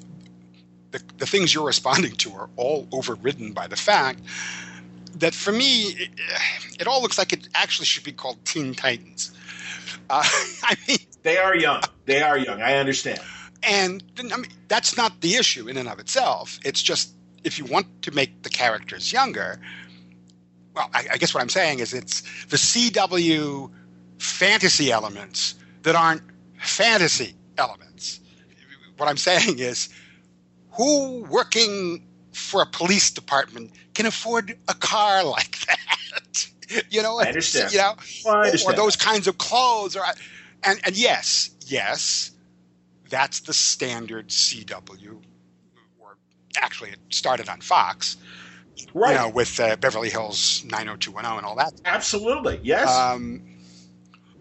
the, the things you're responding to are all overridden by the fact that for me, it, it all looks like it actually should be called Teen Titans. Uh, I mean, they are young. They are young. I understand. And I mean, that's not the issue in and of itself. It's just if you want to make the characters younger, well, I, I guess what I'm saying is it's the CW fantasy elements that aren't fantasy elements. What I'm saying is, who working for a police department can afford a car like that? you know, I understand. You know, well, I understand. or those kinds of clothes, or and and yes, yes, that's the standard CW. Or actually, it started on Fox, right? You know, with uh, Beverly Hills 90210 and all that. Absolutely, yes. Um,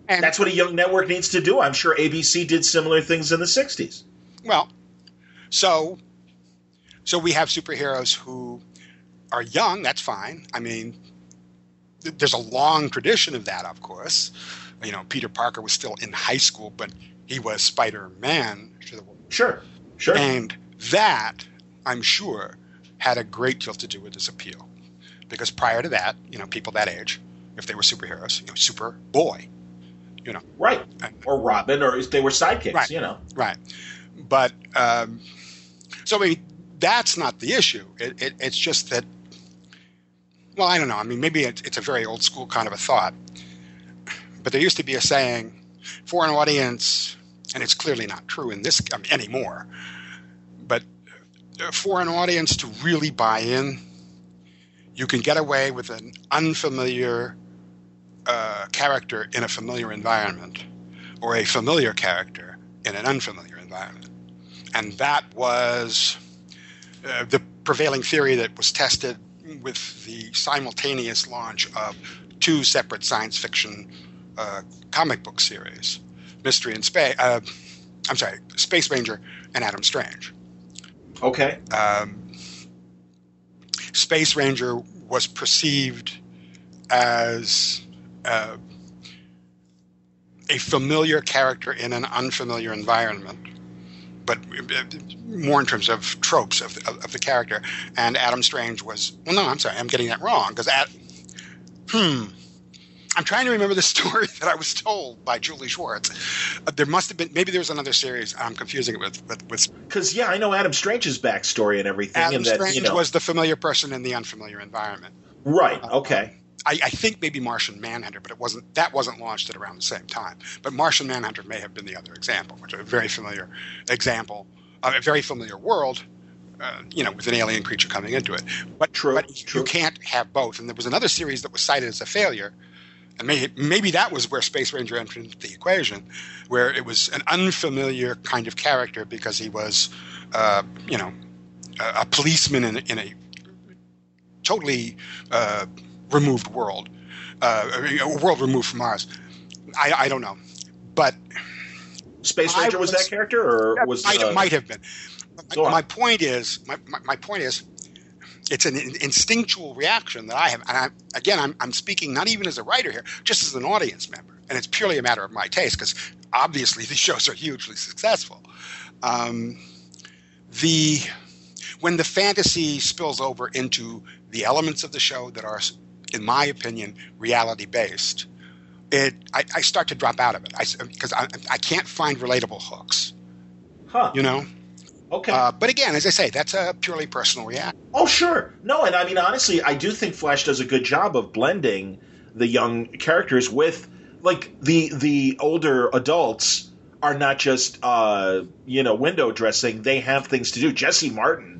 and that's what a young network needs to do. I'm sure ABC did similar things in the 60s. Well, so so we have superheroes who are young, that's fine. I mean, th- there's a long tradition of that, of course. You know, Peter Parker was still in high school, but he was Spider-Man. Sure. Sure. And that, I'm sure, had a great deal to do with his appeal. Because prior to that, you know, people that age, if they were superheroes, you know, Superboy, you know. Right. Or Robin, or if they were sidekicks, right. you know. Right. But, um, so I mean, that's not the issue. It, it, it's just that, well, I don't know. I mean, maybe it, it's a very old school kind of a thought. But there used to be a saying for an audience, and it's clearly not true in this I mean, anymore, but for an audience to really buy in, you can get away with an unfamiliar uh, character in a familiar environment or a familiar character in an unfamiliar environment. And that was uh, the prevailing theory that was tested with the simultaneous launch of two separate science fiction uh, comic book series Mystery in Space. Uh, I'm sorry, Space Ranger and Adam Strange. Okay. Um, Space Ranger was perceived as uh, a familiar character in an unfamiliar environment, but more in terms of tropes of, of, of, the character. And Adam Strange was, well, no, I'm sorry, I'm getting that wrong because at, hmm, I'm trying to remember the story that I was told by Julie Schwartz. Uh, there must have been maybe there was another series. I'm confusing it with with because yeah, I know Adam Strange's backstory and everything. Adam and that, Strange you know, was the familiar person in the unfamiliar environment. Right. Okay. I, I, think maybe Martian Manhunter, but it wasn't. That wasn't launched at around the same time. But Martian Manhunter may have been the other example, which is a very familiar example, a very familiar world. Uh, you know, with an alien creature coming into it. But, true, but true. you can't have both. And there was another series that was cited as a failure and maybe, maybe that was where Space Ranger entered into the equation, where it was an unfamiliar kind of character because he was, uh, you know, a, a policeman in, in, a totally uh, removed world, uh, a world removed from ours. I, I don't know, but Space Ranger was, was, that character, or was might, uh, might have been. My, my point is, my, my, my point is, it's an instinctual reaction that I have. And I, again, I'm, I'm speaking not even as a writer here, just as an audience member. And it's purely a matter of my taste because obviously these shows are hugely successful. Um, the when the fantasy spills over into the elements of the show that are, in my opinion, reality based, it I, I, start to drop out of it because I, I, I can't find relatable hooks. Huh. You know. Okay. Uh, but again, as I say, that's a purely personal reaction. Oh, sure. No, and I mean, honestly, I do think Flash does a good job of blending the young characters with, like, the the older adults are not just, uh, you know, window dressing. They have things to do. Jesse Martin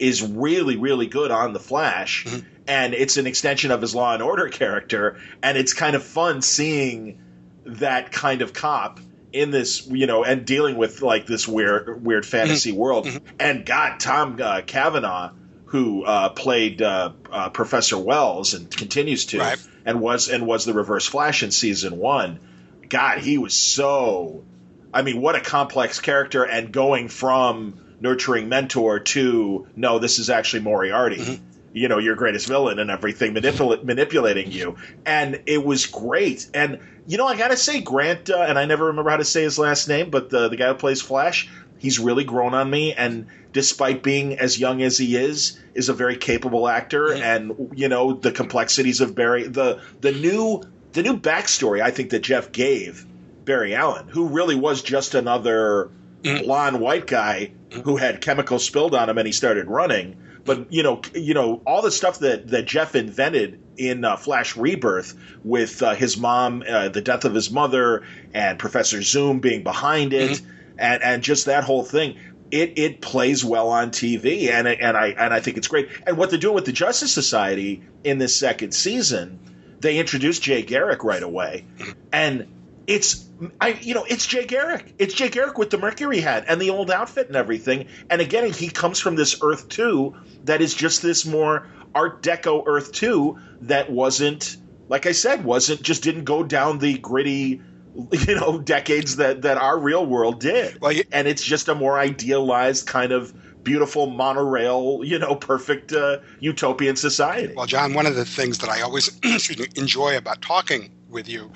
is really, really good on the Flash, mm-hmm. and it's an extension of his Law and Order character, and it's kind of fun seeing that kind of cop in this, you know, and dealing with like this weird, weird fantasy mm-hmm. world. Mm-hmm. And God, Tom uh, Cavanagh, who uh, played uh, uh Professor Wells and continues to, right. and was and was the Reverse Flash in season one. God, he was so. I mean, what a complex character, and going from nurturing mentor to no, this is actually Moriarty. Mm-hmm you know your greatest villain and everything manipul- manipulating you and it was great and you know i gotta say grant uh, and i never remember how to say his last name but the, the guy who plays flash he's really grown on me, and despite being as young as he is, is a very capable actor, mm-hmm. and you know the complexities of Barry, the the new the new backstory I think that Geoff gave Barry Allen, who really was just another mm-hmm. blonde white guy who had chemicals spilled on him and he started running. But you know, you know, all the stuff that that Geoff invented in uh, Flash Rebirth with uh, his mom, uh, the death of his mother, and Professor Zoom being behind it, mm-hmm. and and just that whole thing. It, it plays well on TV, and and I and I think it's great. And what they're doing with the Justice Society in this second season, they introduced Jay Garrick right away, and it's I you know it's Jay Garrick. It's Jay Garrick with the Mercury hat and the old outfit and everything. And again, he comes from this Earth two that is just this more Art Deco Earth two that wasn't like I said wasn't just didn't go down the gritty you know decades that that our real world did. You, and it's just a more idealized kind of beautiful monorail, you know, perfect uh, utopian society. Well, John, one of the things that I always enjoy about talking with you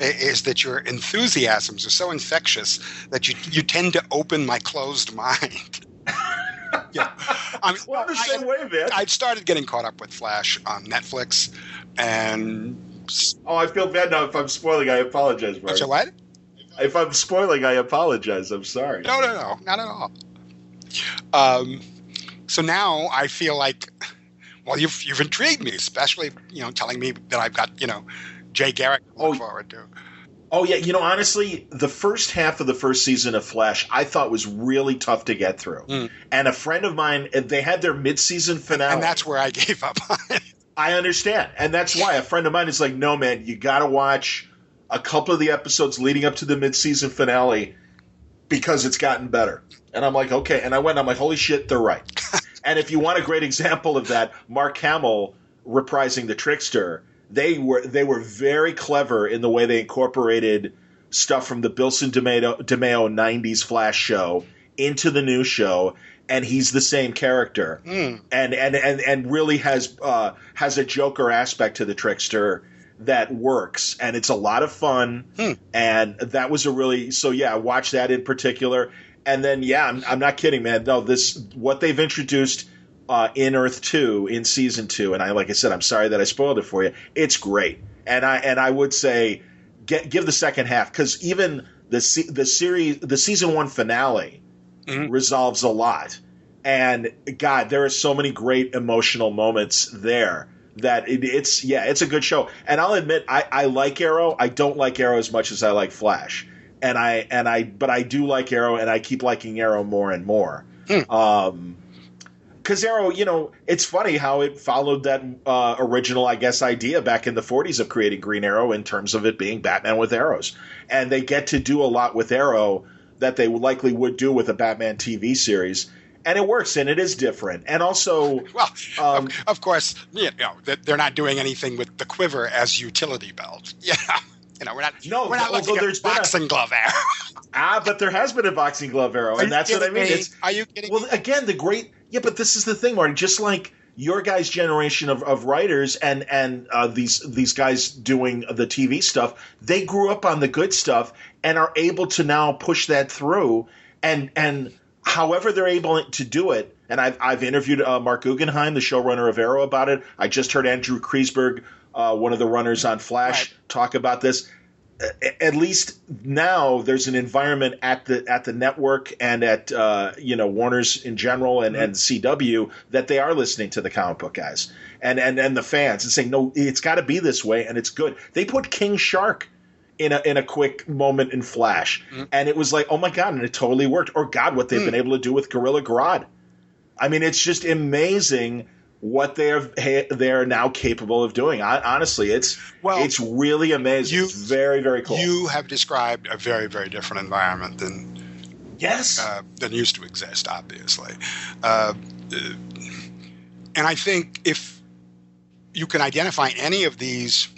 is that your enthusiasms are so infectious that you you tend to open my closed mind. yeah, I mean, well, the same I, way, man. I started getting caught up with Flash on Netflix, and oh, I feel bad now if I'm spoiling. I apologize, Mark. So what? If I'm spoiling, I apologize. I'm sorry. No, no, no, not at all. Um, so now I feel like, well, you've you've intrigued me, especially you know telling me that I've got you know Jay Garrick to look oh, forward to. Oh yeah, you know honestly, the first half of the first season of Flash I thought was really tough to get through. Mm. And a friend of mine, they had their mid-season finale, and that's where I gave up on it. I understand, and that's why a friend of mine is like, "No, man, you got to watch a couple of the episodes leading up to the mid-season finale because it's gotten better." And I'm like, "Okay," and I went, I'm like, "Holy shit, they're right." and if you want a great example of that, Mark Hamill reprising the trickster they were they were very clever in the way they incorporated stuff from the Bilson DeMeo, DeMeo 90s Flash show into the new show and he's the same character mm. and, and and and really has uh, has a Joker aspect to the trickster that works and it's a lot of fun mm. and that was a really so yeah watch that in particular and then yeah I'm, I'm not kidding man no this what they've introduced uh, in Earth Two in season two, and I like I said, I'm sorry that I spoiled it for you. It's great, and I and I would say get give the second half because even the the series the season one finale mm-hmm. resolves a lot, and God, there are so many great emotional moments there that it, it's yeah, it's a good show. And I'll admit, I, I like Arrow. I don't like Arrow as much as I like Flash, and I and I but I do like Arrow, and I keep liking Arrow more and more. Hmm. Um, because Arrow, you know, it's funny how it followed that uh, original, I guess, idea back in the 40s of creating Green Arrow in terms of it being Batman with arrows. And they get to do a lot with Arrow that they likely would do with a Batman TV series. And it works, and it is different. And also, well, um, of, of, course, you know, they're not doing anything with the quiver as utility belt. Yeah. You know, we're not. No, we're not looking at boxing a, glove arrow. ah, but there has been a boxing glove arrow, and that's what I mean. Me? It's, Are you kidding? Well, me? again, the great yeah, but this is the thing, Martin. Just like your guys' generation of, of writers and and uh, these these guys doing the TV stuff, they grew up on the good stuff and are able to now push that through. And and however they're able to do it. And I've I've interviewed uh, Marc Guggenheim, the showrunner of Arrow, about it. I just heard Andrew Kreisberg, uh, one of the runners on Flash, right. talk about this at least now there's an environment at the at the network and at uh, you know Warner's in general and, mm-hmm. and CW that they are listening to the comic book guys and and and the fans and saying no it's got to be this way and it's good. They put King Shark in a in a quick moment in Flash mm-hmm. and it was like oh my god and it totally worked or God what they've mm. been able to do with Gorilla Grodd. I mean it's just amazing what they're they're now capable of doing. I, honestly, it's well, it's really amazing. You, it's very very cool. You have described a very very different environment than yes uh, than used to exist, obviously, uh, and I think if you can identify any of these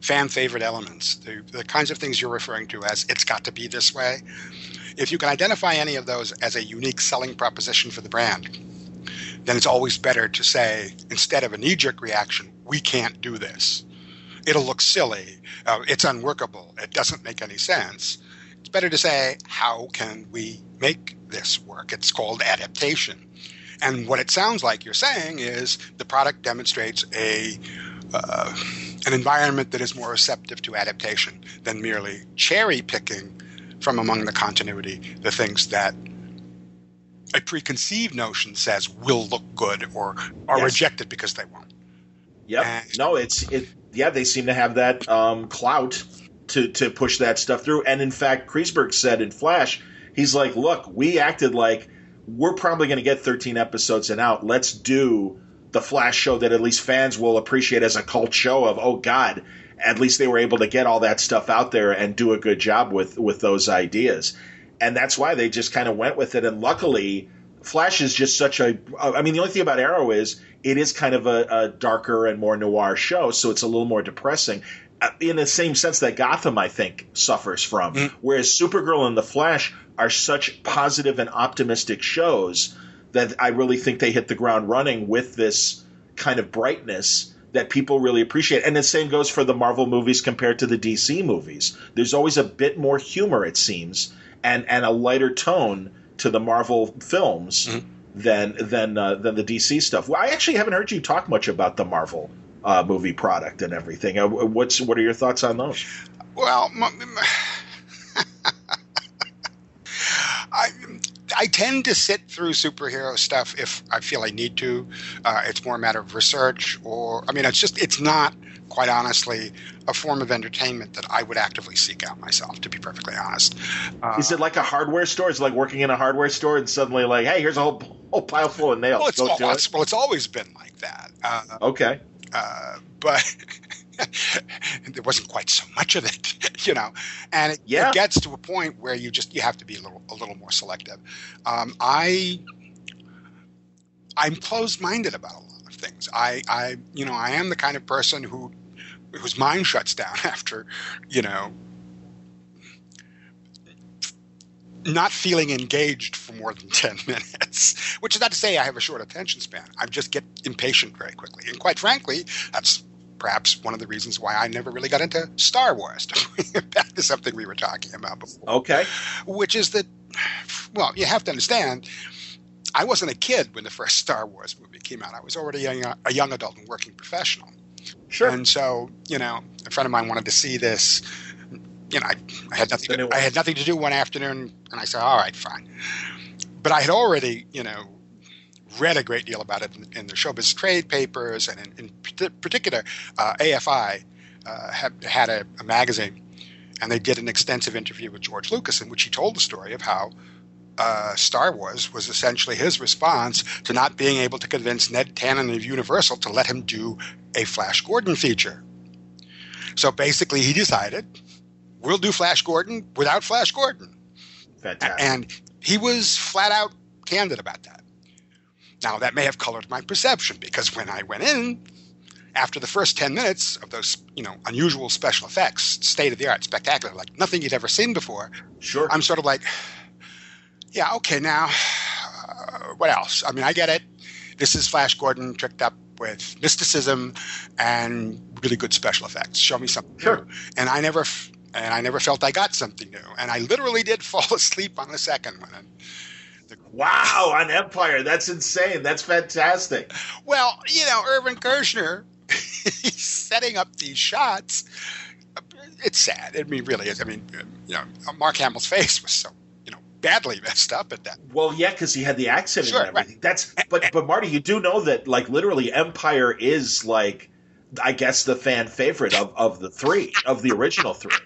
fan favorite elements, the, the kinds of things you're referring to as it's got to be this way. If you can identify any of those as a unique selling proposition for the brand, then it's always better to say, instead of a knee jerk reaction, we can't do this. It'll look silly. Uh, it's unworkable. It doesn't make any sense. It's better to say, how can we make this work. It's called adaptation. And what it sounds like you're saying is the product demonstrates a uh, an environment that is more receptive to adaptation than merely cherry picking from among the continuity the things that a preconceived notion says will look good or are yes. rejected because they won't. Yep. And no, it's it. Yeah, they seem to have that um, clout to to push that stuff through. And in fact, Kreisberg said in Flash, he's like, "Look, we acted like we're probably going to get 13 episodes and out. Let's do the Flash show that at least fans will appreciate as a cult show of oh God, at least they were able to get all that stuff out there and do a good job with with those ideas." And that's why they just kind of went with it. And luckily, Flash is just such a. I mean, the only thing about Arrow is it is kind of a, a darker and more noir show, so it's a little more depressing. Uh, in the same sense that Gotham, I think, suffers from. Mm. Whereas Supergirl and The Flash are such positive and optimistic shows that I really think they hit the ground running with this kind of brightness that people really appreciate. And the same goes for the Marvel movies compared to the DC movies. There's always a bit more humor, it seems, and, and a lighter tone to the Marvel films mm-hmm. than than uh, than the DC stuff. Well, I actually haven't heard you talk much about the Marvel uh, movie product and everything. Uh, what's what are your thoughts on those? Well, I I tend to sit through superhero stuff if I feel I need to. Uh, it's more a matter of research, or I mean, it's just it's not quite honestly, a form of entertainment that I would actively seek out myself, to be perfectly honest. Uh, Is it like a hardware store? It's like working in a hardware store and suddenly like, hey, here's a whole, whole pile full of nails. Well, it's, Go well, it's, well, it's always been like that. Uh, okay. Uh, but there wasn't quite so much of it, you know, and it, yeah. it, gets to a point where you just you have to be a little a little more selective. Um, I I'm closed minded about a lot of things. I I you know I am the kind of person who whose mind shuts down after, you know, not feeling engaged for more than 10 minutes, which is not to say I have a short attention span. I just get impatient very quickly. And quite frankly, that's perhaps one of the reasons why I never really got into Star Wars. Back to something we were talking about before. Okay. Which is that, well, you have to understand, I wasn't a kid when the first Star Wars movie came out. I was already a a young adult and working professional. Sure. And so, you know, a friend of mine wanted to see this. You know, I, I had nothing. To, I had nothing to do one afternoon, and I said, "All right, fine." But I had already, you know, read a great deal about it in, in the showbiz trade papers, and in, in particular, uh, AFI uh, had, had a, a magazine, and they did an extensive interview with George Lucas, in which he told the story of how uh, Star Wars was essentially his response to not being able to convince Ned Tanen of Universal to let him do a Flash Gordon feature. So basically, he decided we'll do Flash Gordon without Flash Gordon. Fantastic. And he was flat out candid about that. Now, that may have colored my perception because when I went in, after the first 10 minutes of those, you know, unusual special effects, state of the art, spectacular, like nothing you'd ever seen before, sure. I'm sort of like, yeah, okay, now, uh, what else? I mean, I get it. This is Flash Gordon tricked up with mysticism and really good special effects. Show me something sure. new. And I never, and I never felt I got something new. And I literally did fall asleep on the second one. The, wow, on Empire, that's insane. That's fantastic. Well, you know, Irvin Kershner, he's setting up these shots. It's sad. I mean, really is. I mean, you know, Mark Hamill's face was so badly messed up at that. Well, yeah, because he had the accent sure, and everything. Right. That's but but Marty, you do know that like literally Empire is like I guess the fan favorite of of the three of the original three.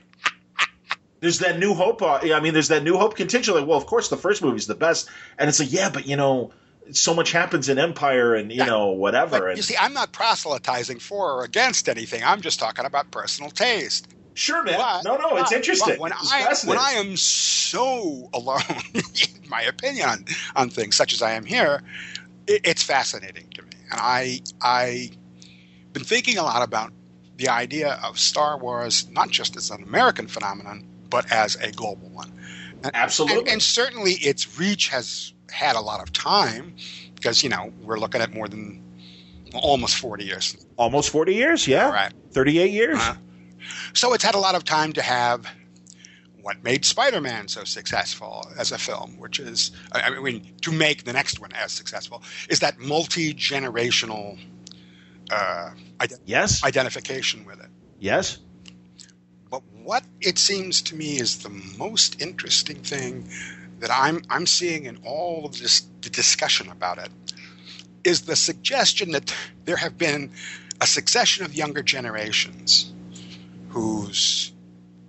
There's that New Hope. Uh, I mean, there's that New Hope contingent. Like, well, of course, the first movie's the best, and it's like, yeah, but you know, so much happens in Empire, and you know, whatever. But and, you see, I'm not proselytizing for or against anything. I'm just talking about personal taste. Sure, man. But, no, no, it's interesting. when it's I when I am so alone, in my opinion on, on things such as I am here, it, it's fascinating to me, and I I been thinking a lot about the idea of Star Wars not just as an American phenomenon, but as a global one. And, Absolutely, and, and certainly its reach has had a lot of time because you know we're looking at more than almost 40 years. Almost 40 years, yeah. Right. 38 years. Uh, so it's had a lot of time to have what made Spider-Man so successful as a film, which is, I mean, to make the next one as successful, is that multi-generational uh, ident- Yes. identification with it. yes. But what it seems to me is the most interesting thing that I'm I'm seeing in all of this the discussion about it is the suggestion that there have been a succession of younger generations whose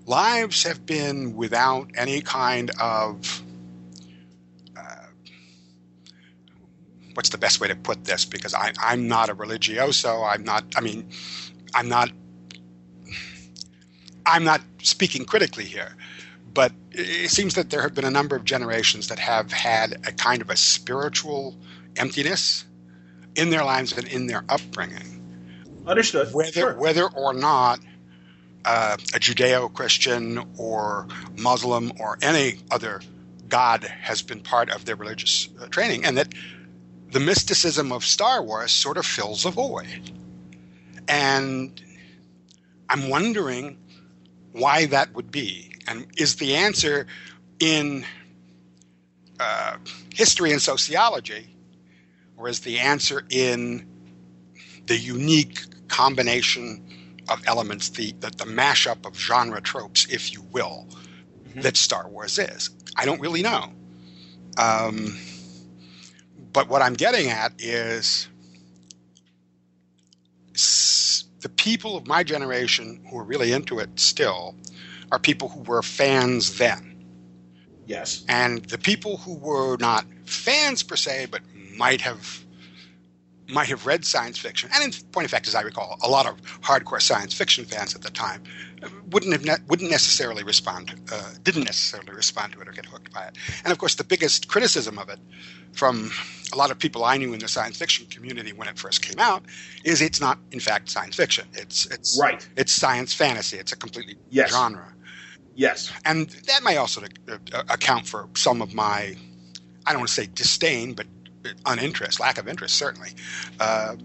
lives have been without any kind of uh, what's the best way to put this because I, i'm not a religioso i'm not i mean i'm not i'm not speaking critically here but it seems that there have been a number of generations that have had a kind of a spiritual emptiness in their lives and in their upbringing Understood. whether Sure. whether or not uh, a Judeo-Christian or Muslim or any other god has been part of their religious uh, training, and that the mysticism of Star Wars sort of fills a void. And I'm wondering why that would be, and is the answer in uh, history and sociology, or is the answer in the unique combination of elements, the, the, the mashup of genre tropes, if you will, Mhm. that Star Wars is. I don't really know. Um, but what I'm getting at is s- the people of my generation who are really into it still are people who were fans then. Yes. And the people who were not fans per se, but might have might have read science fiction, and in point of fact, as I recall, a lot of hardcore science fiction fans at the time wouldn't have ne- wouldn't necessarily respond, uh, didn't necessarily respond to it or get hooked by it. And of course, the biggest criticism of it from a lot of people I knew in the science fiction community when it first came out is it's not, in fact, science fiction. It's it's Right. it's science fantasy. It's a completely Yes. genre Yes. and that may also uh, account for some of my i don't want to say disdain but uninterest lack of interest certainly uh,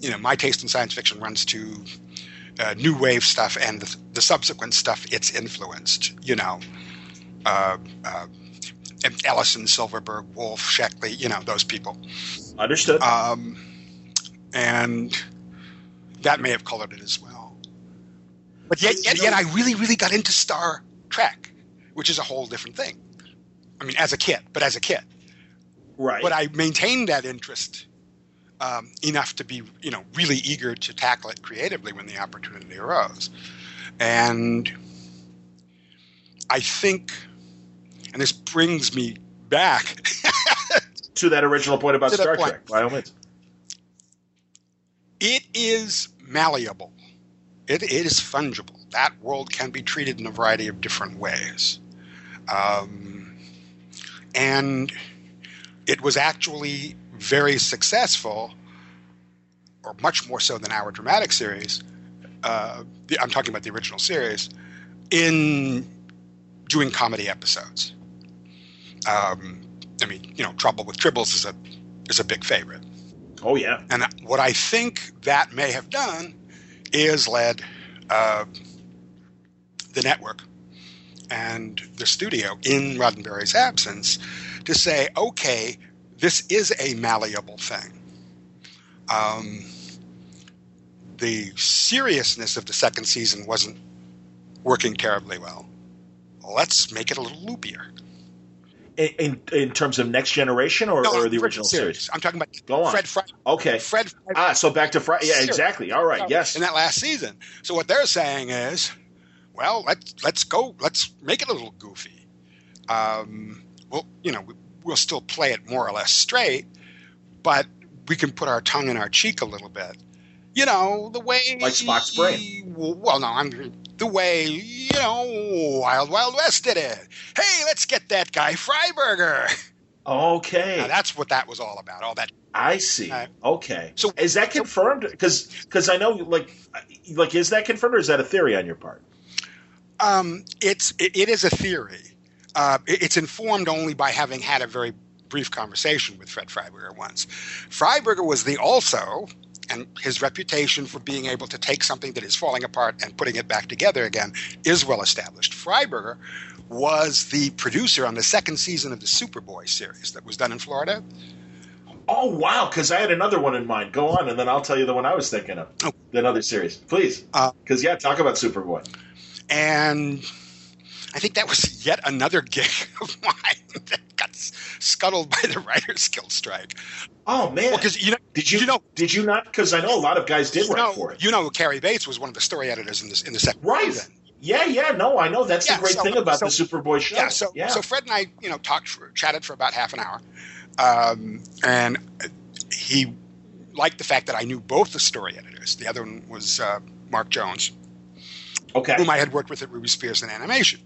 you know my taste in science fiction runs to uh, new wave stuff and the, the subsequent stuff it's influenced you know uh, uh, ellison silverberg wolfe sheckley you know those people Understood. um, and that may have colored it as well. But yet, yet, yet, I really, really got into Star Trek, which is a whole different thing. I mean, as a kid, but as a kid, right. but I maintained that interest um, enough to be, you know, really eager to tackle it creatively when the opportunity arose. And I think, and this brings me back to that original point about Star point. Trek, by all means. it is malleable. It, it is fungible. That world can be treated in a variety of different ways. Um, and it was actually very successful, or much more so than our dramatic series. Uh, the, I'm talking about the original series, in doing comedy episodes. Um, I mean, you know, Trouble with Tribbles is a is a big favorite. Oh yeah. And what I think that may have done is led uh, the network and the studio in Roddenberry's absence to say, okay, this is a malleable thing. Um, the seriousness of the second season wasn't working terribly well. Let's make it a little loopier. In, in in terms of next generation or, No, or the original series? I'm talking about Go on. Fred Fry. Okay. Fred Fry Ah, so back to Friday. Yeah, Series. exactly. All right. Yes. in that last season. So what they're saying is, well, let's let's go, let's make it a little goofy. Um, well, you know, we, we'll still play it more or less straight, but we can put our tongue in our cheek a little bit. You know, the way Like Spock's brain. Well, no, I'm the way you know Wild Wild West did it. Hey, let's get that guy Freiberger. Okay. Now, that's what that was all about. All that I see. Uh, okay. so- is that confirmed? Because because I know like like is that confirmed or is that a theory on your part? Um, it's it, it is a theory. Uh, it's informed only by having had a very brief conversation with Fred Freiberger once. Freiberger was the also, and his reputation for being able to take something that is falling apart and putting it back together again is well established. Freiberger was the producer on the second season of the Superboy series that was done in Florida. Oh wow! Because I had another one in mind. Go on, and then I'll tell you the one I was thinking of. Oh. Another series, please. Because Uh, yeah, talk about Superboy. and I think that was yet another gig of mine that got scuttled by the Writers Guild strike. Oh man! Well, because you know, did you, you know, Did you not? Because I know a lot of guys did write know, for it. you know, Cary Bates was one of the story editors in this in the second Right. season. Yeah, yeah. No, I know. That's Yeah, the great so- thing about so- the Superboy show. Yeah, so so Fred and I, you know, talked for, chatted for about half an hour, um, and he liked the fact that I knew both the story editors. The other one was uh, Mark Jones, okay. whom I had worked with at Ruby Spears in animation.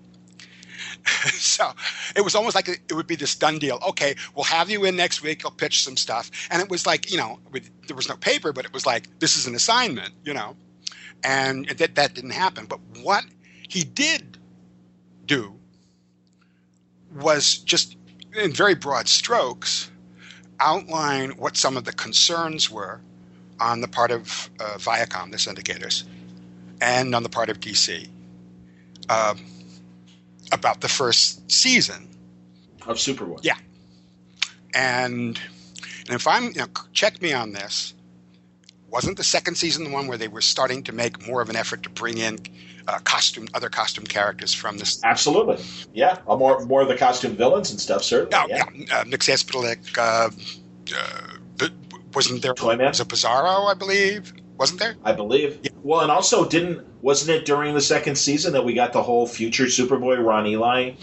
so it was almost like it would be this done deal. Okay, we'll have you in next week. I'll pitch some stuff, and it was like you know, with, there was no paper, but it was like this is an assignment, you know, and that that didn't happen. But what he did do was just in very broad strokes outline what some of the concerns were on the part of uh, Viacom, the syndicators, and on the part of DC uh, about the first season. of Superboy. Yeah. And, and if I'm, you know, check me on this. Wasn't the second season the one where they were starting to make more of an effort to bring in uh, costume, other costume characters from this? Absolutely. Yeah. Uh, More more of the costume villains and stuff. Certainly. Oh, yeah. yeah. Uh, Nick uh, uh, wasn't there? Toyman? Was it Bizarro, I believe? Wasn't there? I believe. Yeah. Well, and also didn't wasn't it during the second season that we got the whole future Superboy Ron Ely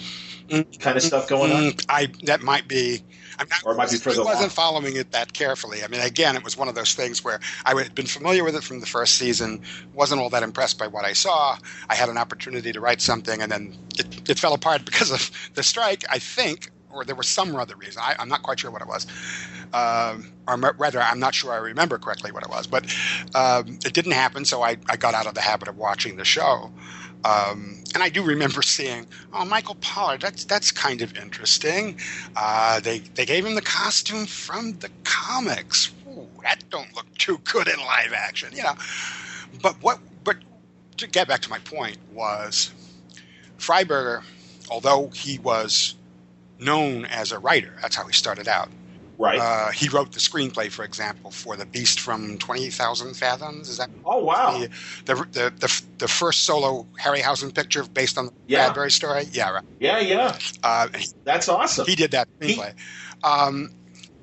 Mm. kind of stuff going on? Mm, I that might be. I'm not, Or it might be further I wasn't along. following it that carefully. I mean, again, it was one of those things where I had been familiar with it from the first season, wasn't all that impressed by what I saw. I had an opportunity to write something, and then it, it fell apart because of the strike, I think, or there was some other reason. I, I'm not quite sure what it was. Um, or rather, I'm not sure I remember correctly what it was, but um, it didn't happen, so I, I got out of the habit of watching the show. Um, and I do remember seeing, oh, Michael Pollard, that's that's kind of interesting. Uh, they they gave him the costume from the comics. Ooh, that don't look too good in live action, you know. But what? But to get back to my point was, Freiberger, although he was known as a writer, that's how he started out. Right. Uh, he wrote the screenplay, for example, for The Beast from Twenty Thousand Fathoms. Is that oh wow. the, the, the, the, the first solo Harryhausen picture based on the Yeah. Bradbury story? Yeah, right. Yeah, yeah. Uh, That's awesome. he did that He- screenplay. Um,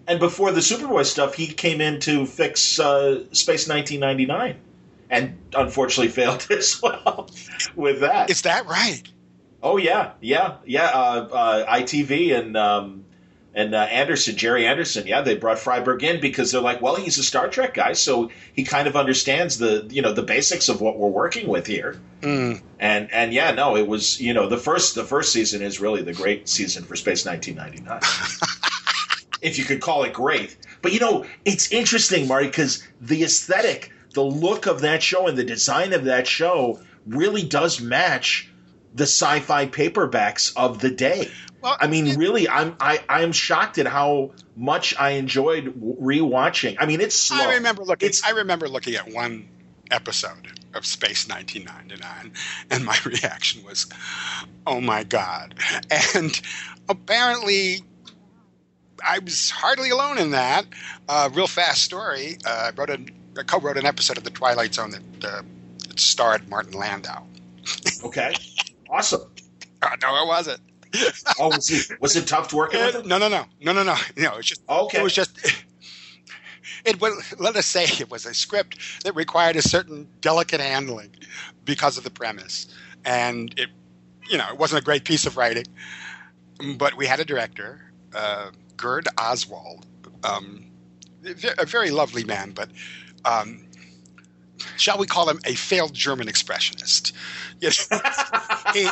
and before the Superboy stuff, he came in to fix uh, Space 1999, and unfortunately failed as well with that. is that right? Oh yeah, yeah, yeah. Uh, uh, ITV and um, and uh, Anderson, Gerry Anderson. Yeah, they brought Freiberg in because they're like, well, he's a Star Trek guy, so he kind of understands the you know the basics of what we're working with here. Mm, And and yeah, no, it was you know the first the first season is really the great season for Space 1999, if you could call it great. But you know, it's interesting, Marty, because the aesthetic, the look of that show, and the design of that show really does match the sci-fi paperbacks of the day. Well, I mean, really, I'm I, I'm shocked at how much I enjoyed rewatching. I mean, it's slow. I remember looking. It's- I remember looking at one episode of Space 1999, and my reaction was, "Oh my god!" And apparently, I was hardly alone in that. Uh, real fast story. Uh, I wrote a, I co-wrote an episode of The Twilight Zone that, uh, that starred Martin Landau. Okay, awesome. Uh, no, it wasn't. Oh, was it, was it tough working with Uh, him? no, no, no, no, no, no. No, it's just Okay. It was just. It was, let us say it was a script that required a certain delicate handling because of the premise, and it, you know, it wasn't a great piece of writing. But we had a director, uh, Gerd Oswald, um, a very lovely man, but um, shall we call him a failed German expressionist? Know, he,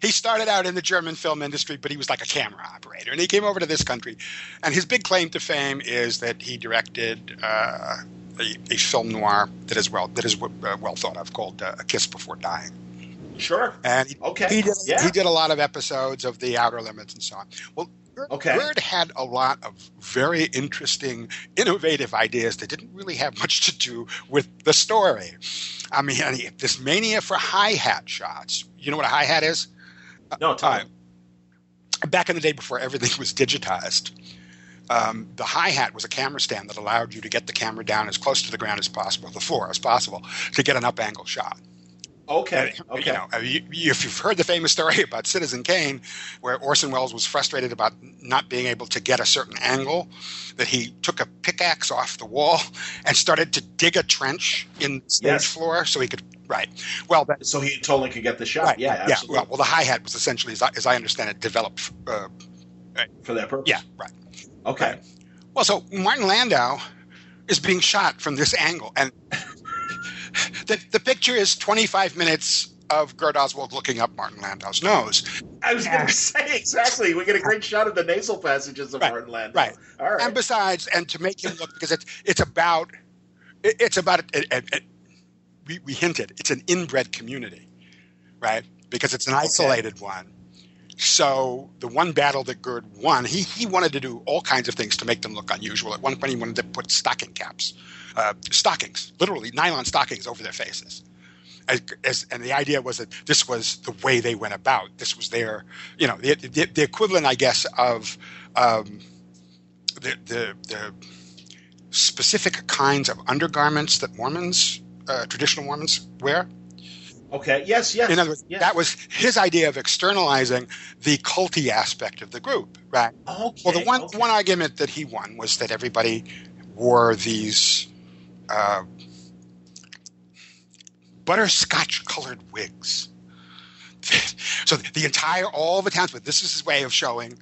He started out in the German film industry, but he was like a camera operator, and he came over to this country. And his big claim to fame is that he directed uh, a, a film noir that is well that is uh, well thought of called uh, A Kiss Before Dying. Sure. And he, Okay. he did yeah. he did a lot of episodes of The Outer Limits and so on. Well, Okay. Gerd had a lot of very interesting, innovative ideas that didn't really have much to do with the story. I mean, this mania for hi hat shots. You know what a hi hat is? No, time. uh, Back in the day before everything was digitized, um, the hi hat was a camera stand that allowed you to get the camera down as close to the ground as possible, the floor as possible, to get an up angle shot. Okay. okay. You know, if you've heard the famous story about Citizen Kane, where Orson Welles was frustrated about not being able to get a certain angle, that he took a pickaxe off the wall and started to dig a trench in the stage yes. floor so he could. Right. Well, that, so he totally could get the shot. Right, yeah. Absolutely. Yeah. Well, well, the hi hat was essentially, as I, as I, understand it, developed uh, for that purpose. Yeah. Right. Okay. Right. Well, so Martin Landau is being shot from this angle, and the, the picture is 25 minutes of Gerd Oswald looking up Martin Landau's nose. I was going to say exactly. We get a great shot of the nasal passages of right, Martin Landau. Right. All right. And besides, and to make him look because it's it's about it's about it, it, it, we we hinted it's an inbred community, right? Because it's an isolated okay. one. So the one battle that Gerd won, he he wanted to do all kinds of things to make them look unusual. At one point, he wanted to put stocking caps uh, stockings, literally nylon stockings over their faces. As, as, and the idea was that this was the way they went about. This was their, you know, the, the, the equivalent, I guess, of um, the, the, the specific kinds of undergarments that Mormons, uh, traditional Mormons, wear. Okay. Yes. Yes. In other words, yes. that was his idea of externalizing the culty aspect of the group, right? Okay. Well, the one okay. one argument that he won was that everybody wore these uh, butterscotch colored wigs. so the entire, all the towns, but this is his way of showing,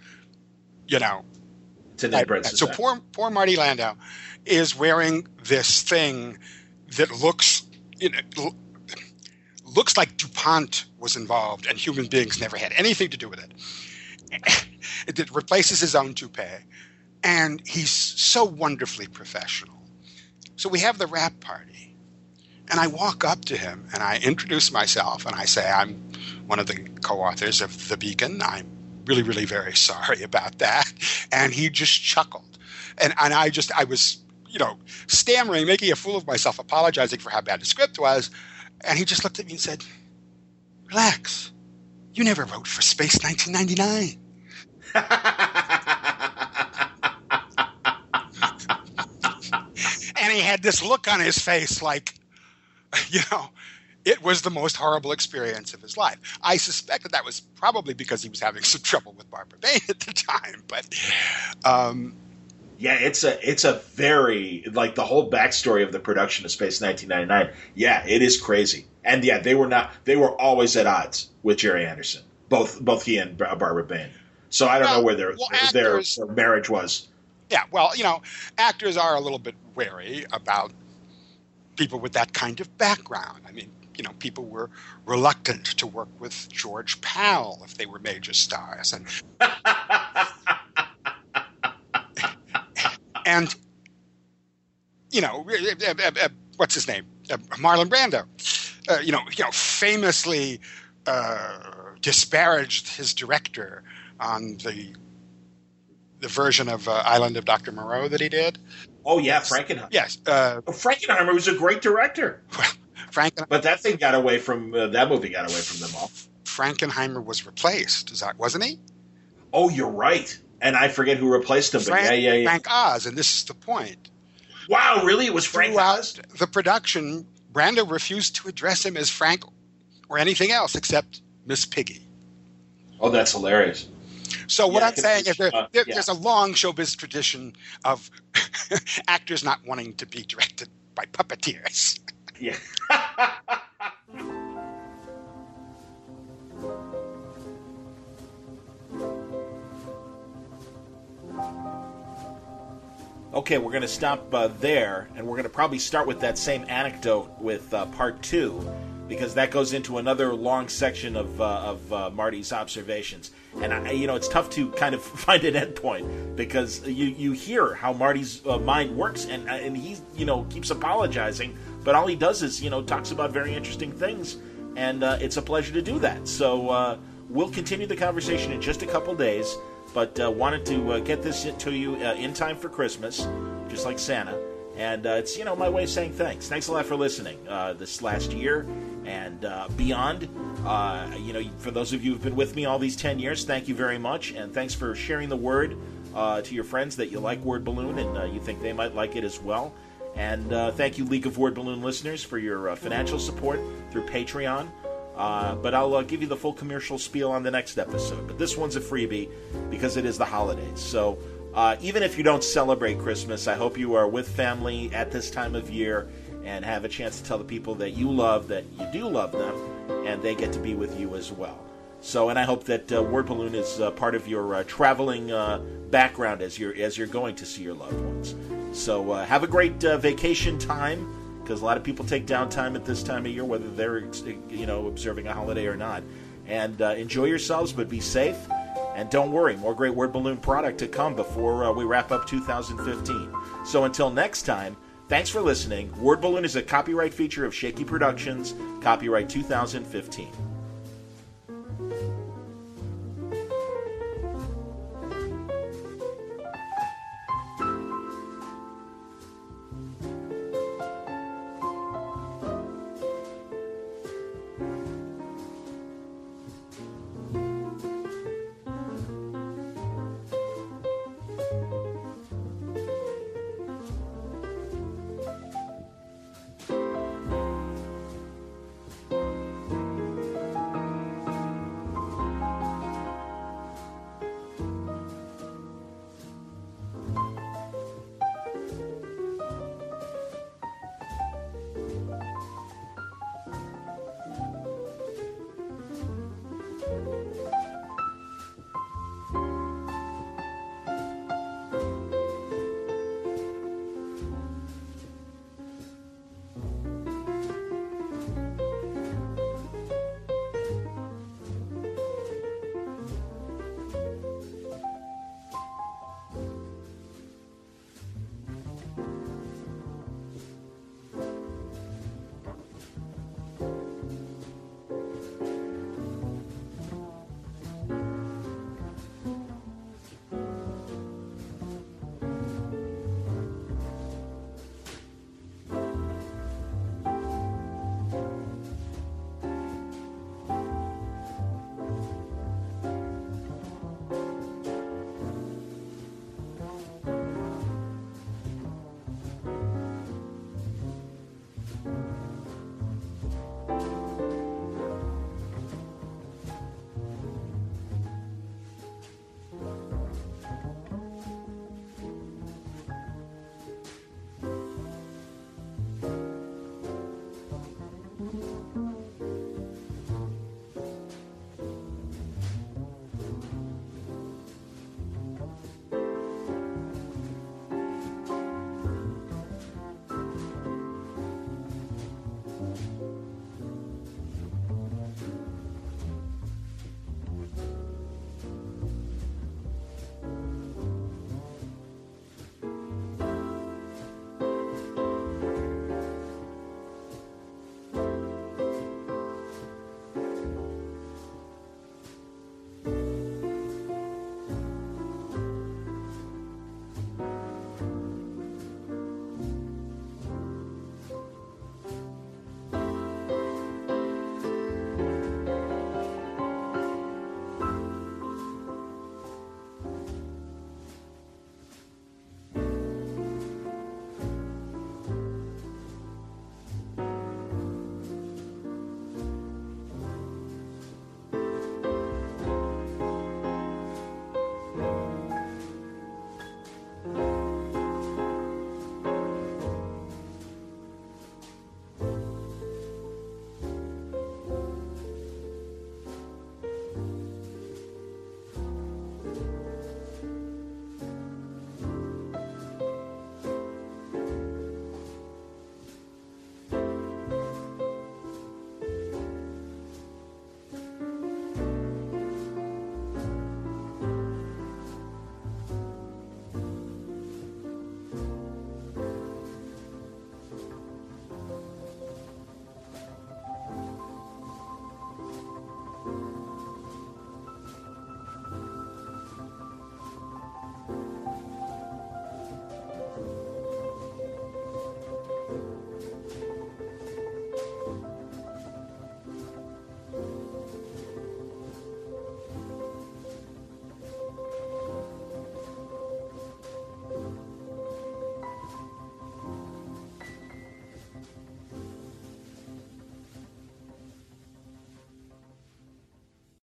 you know. To the so poor, poor Marty Landau is wearing this thing that looks, you know, looks like DuPont was involved and human beings never had anything to do with it. It replaces his own toupee. And he's so wonderfully professional. So we have the wrap party. And I walk up to him and I introduce myself and I say, I'm one of the co authors of The Beacon. I'm really, really very sorry about that. And he just chuckled. And, and I just, I was, you know, stammering, making a fool of myself, apologizing for how bad the script was. And he just looked at me and said, Relax. You never wrote for Space 1999. and he had this look on his face like, you know, it was the most horrible experience of his life. I suspect that that was probably because he was having some trouble with Barbara Bain at the time, but. Um, yeah, it's a it's a very like the whole backstory of the production of Space 1999. Yeah, it is crazy, and yeah, they were not they were always at odds with Gerry Anderson, both both he and Barbara Bain. So I don't well, know where their well, their, actors, their marriage was. Yeah, well, you know, actors are a little bit wary about people with that kind of background. I mean, you know, people were reluctant to work with George Pal if they were major stars, and and you know, uh, uh, uh, what's his name, Marlon Brando, uh, you know, you know, famously uh, disparaged his director on the the version of uh, Island of Dr. Moreau that he did. Oh yeah, Frankenheimer. Yes, uh, oh, Frankenheimer was a great director. Well, Franken- but that thing got away from uh, that movie. Got away from them all. Frankenheimer was replaced. Is that wasn't he? Oh, you're right. And I forget who replaced him. Frank, but yeah, yeah, yeah. Frank Oz, and this is the point. Wow, really? It was Frank Throughout Oz. The production, Brando refused to address him as Frank or anything else except Miss Piggy. Oh, that's hilarious. So what yeah, I'm saying is there, uh, there, yeah. there's a long showbiz tradition of actors not wanting to be directed by puppeteers. Yeah. okay, we're going to stop uh, there, and we're going to probably start with that same anecdote with uh, part two because that goes into another long section of, uh, of uh, Marty's observations. And I, you know, it's tough to kind of find an endpoint because you you hear how Marty's uh, mind works, and uh, and he you know keeps apologizing, but all he does is you know talks about very interesting things, and uh, it's a pleasure to do that. So uh, we'll continue the conversation in just a couple days. but wanted to get this to you in time for Christmas, just like Santa. And uh, it's you know my way of saying thanks. Thanks a lot for listening uh, this last year and uh, beyond. Uh, you know, for those of you who've been with me all these ten years, thank you very much, and thanks for sharing the word uh, to your friends that you like Word Balloon and uh, you think they might like it as well. And thank you, League of Word Balloon listeners, for your financial support through Patreon. but I'll give you the full commercial spiel on the next episode. But this one's a freebie because it is the holidays. So uh, even if you don't celebrate Christmas, I hope you are with family at this time of year and have a chance to tell the people that you love that you do love them and they get to be with you as well. So, and I hope that uh, Word Balloon is uh, part of your uh, traveling uh, background as you're as you're going to see your loved ones. So, uh, have a great vacation time because a lot of people take downtime at this time of year, whether they're you know observing a holiday or not. And enjoy yourselves, but be safe and don't worry, more great Word Balloon product to come before uh, we wrap up 2015. So until next time, thanks for listening. Word Balloon is a copyright feature of Shaky Productions, copyright 2015.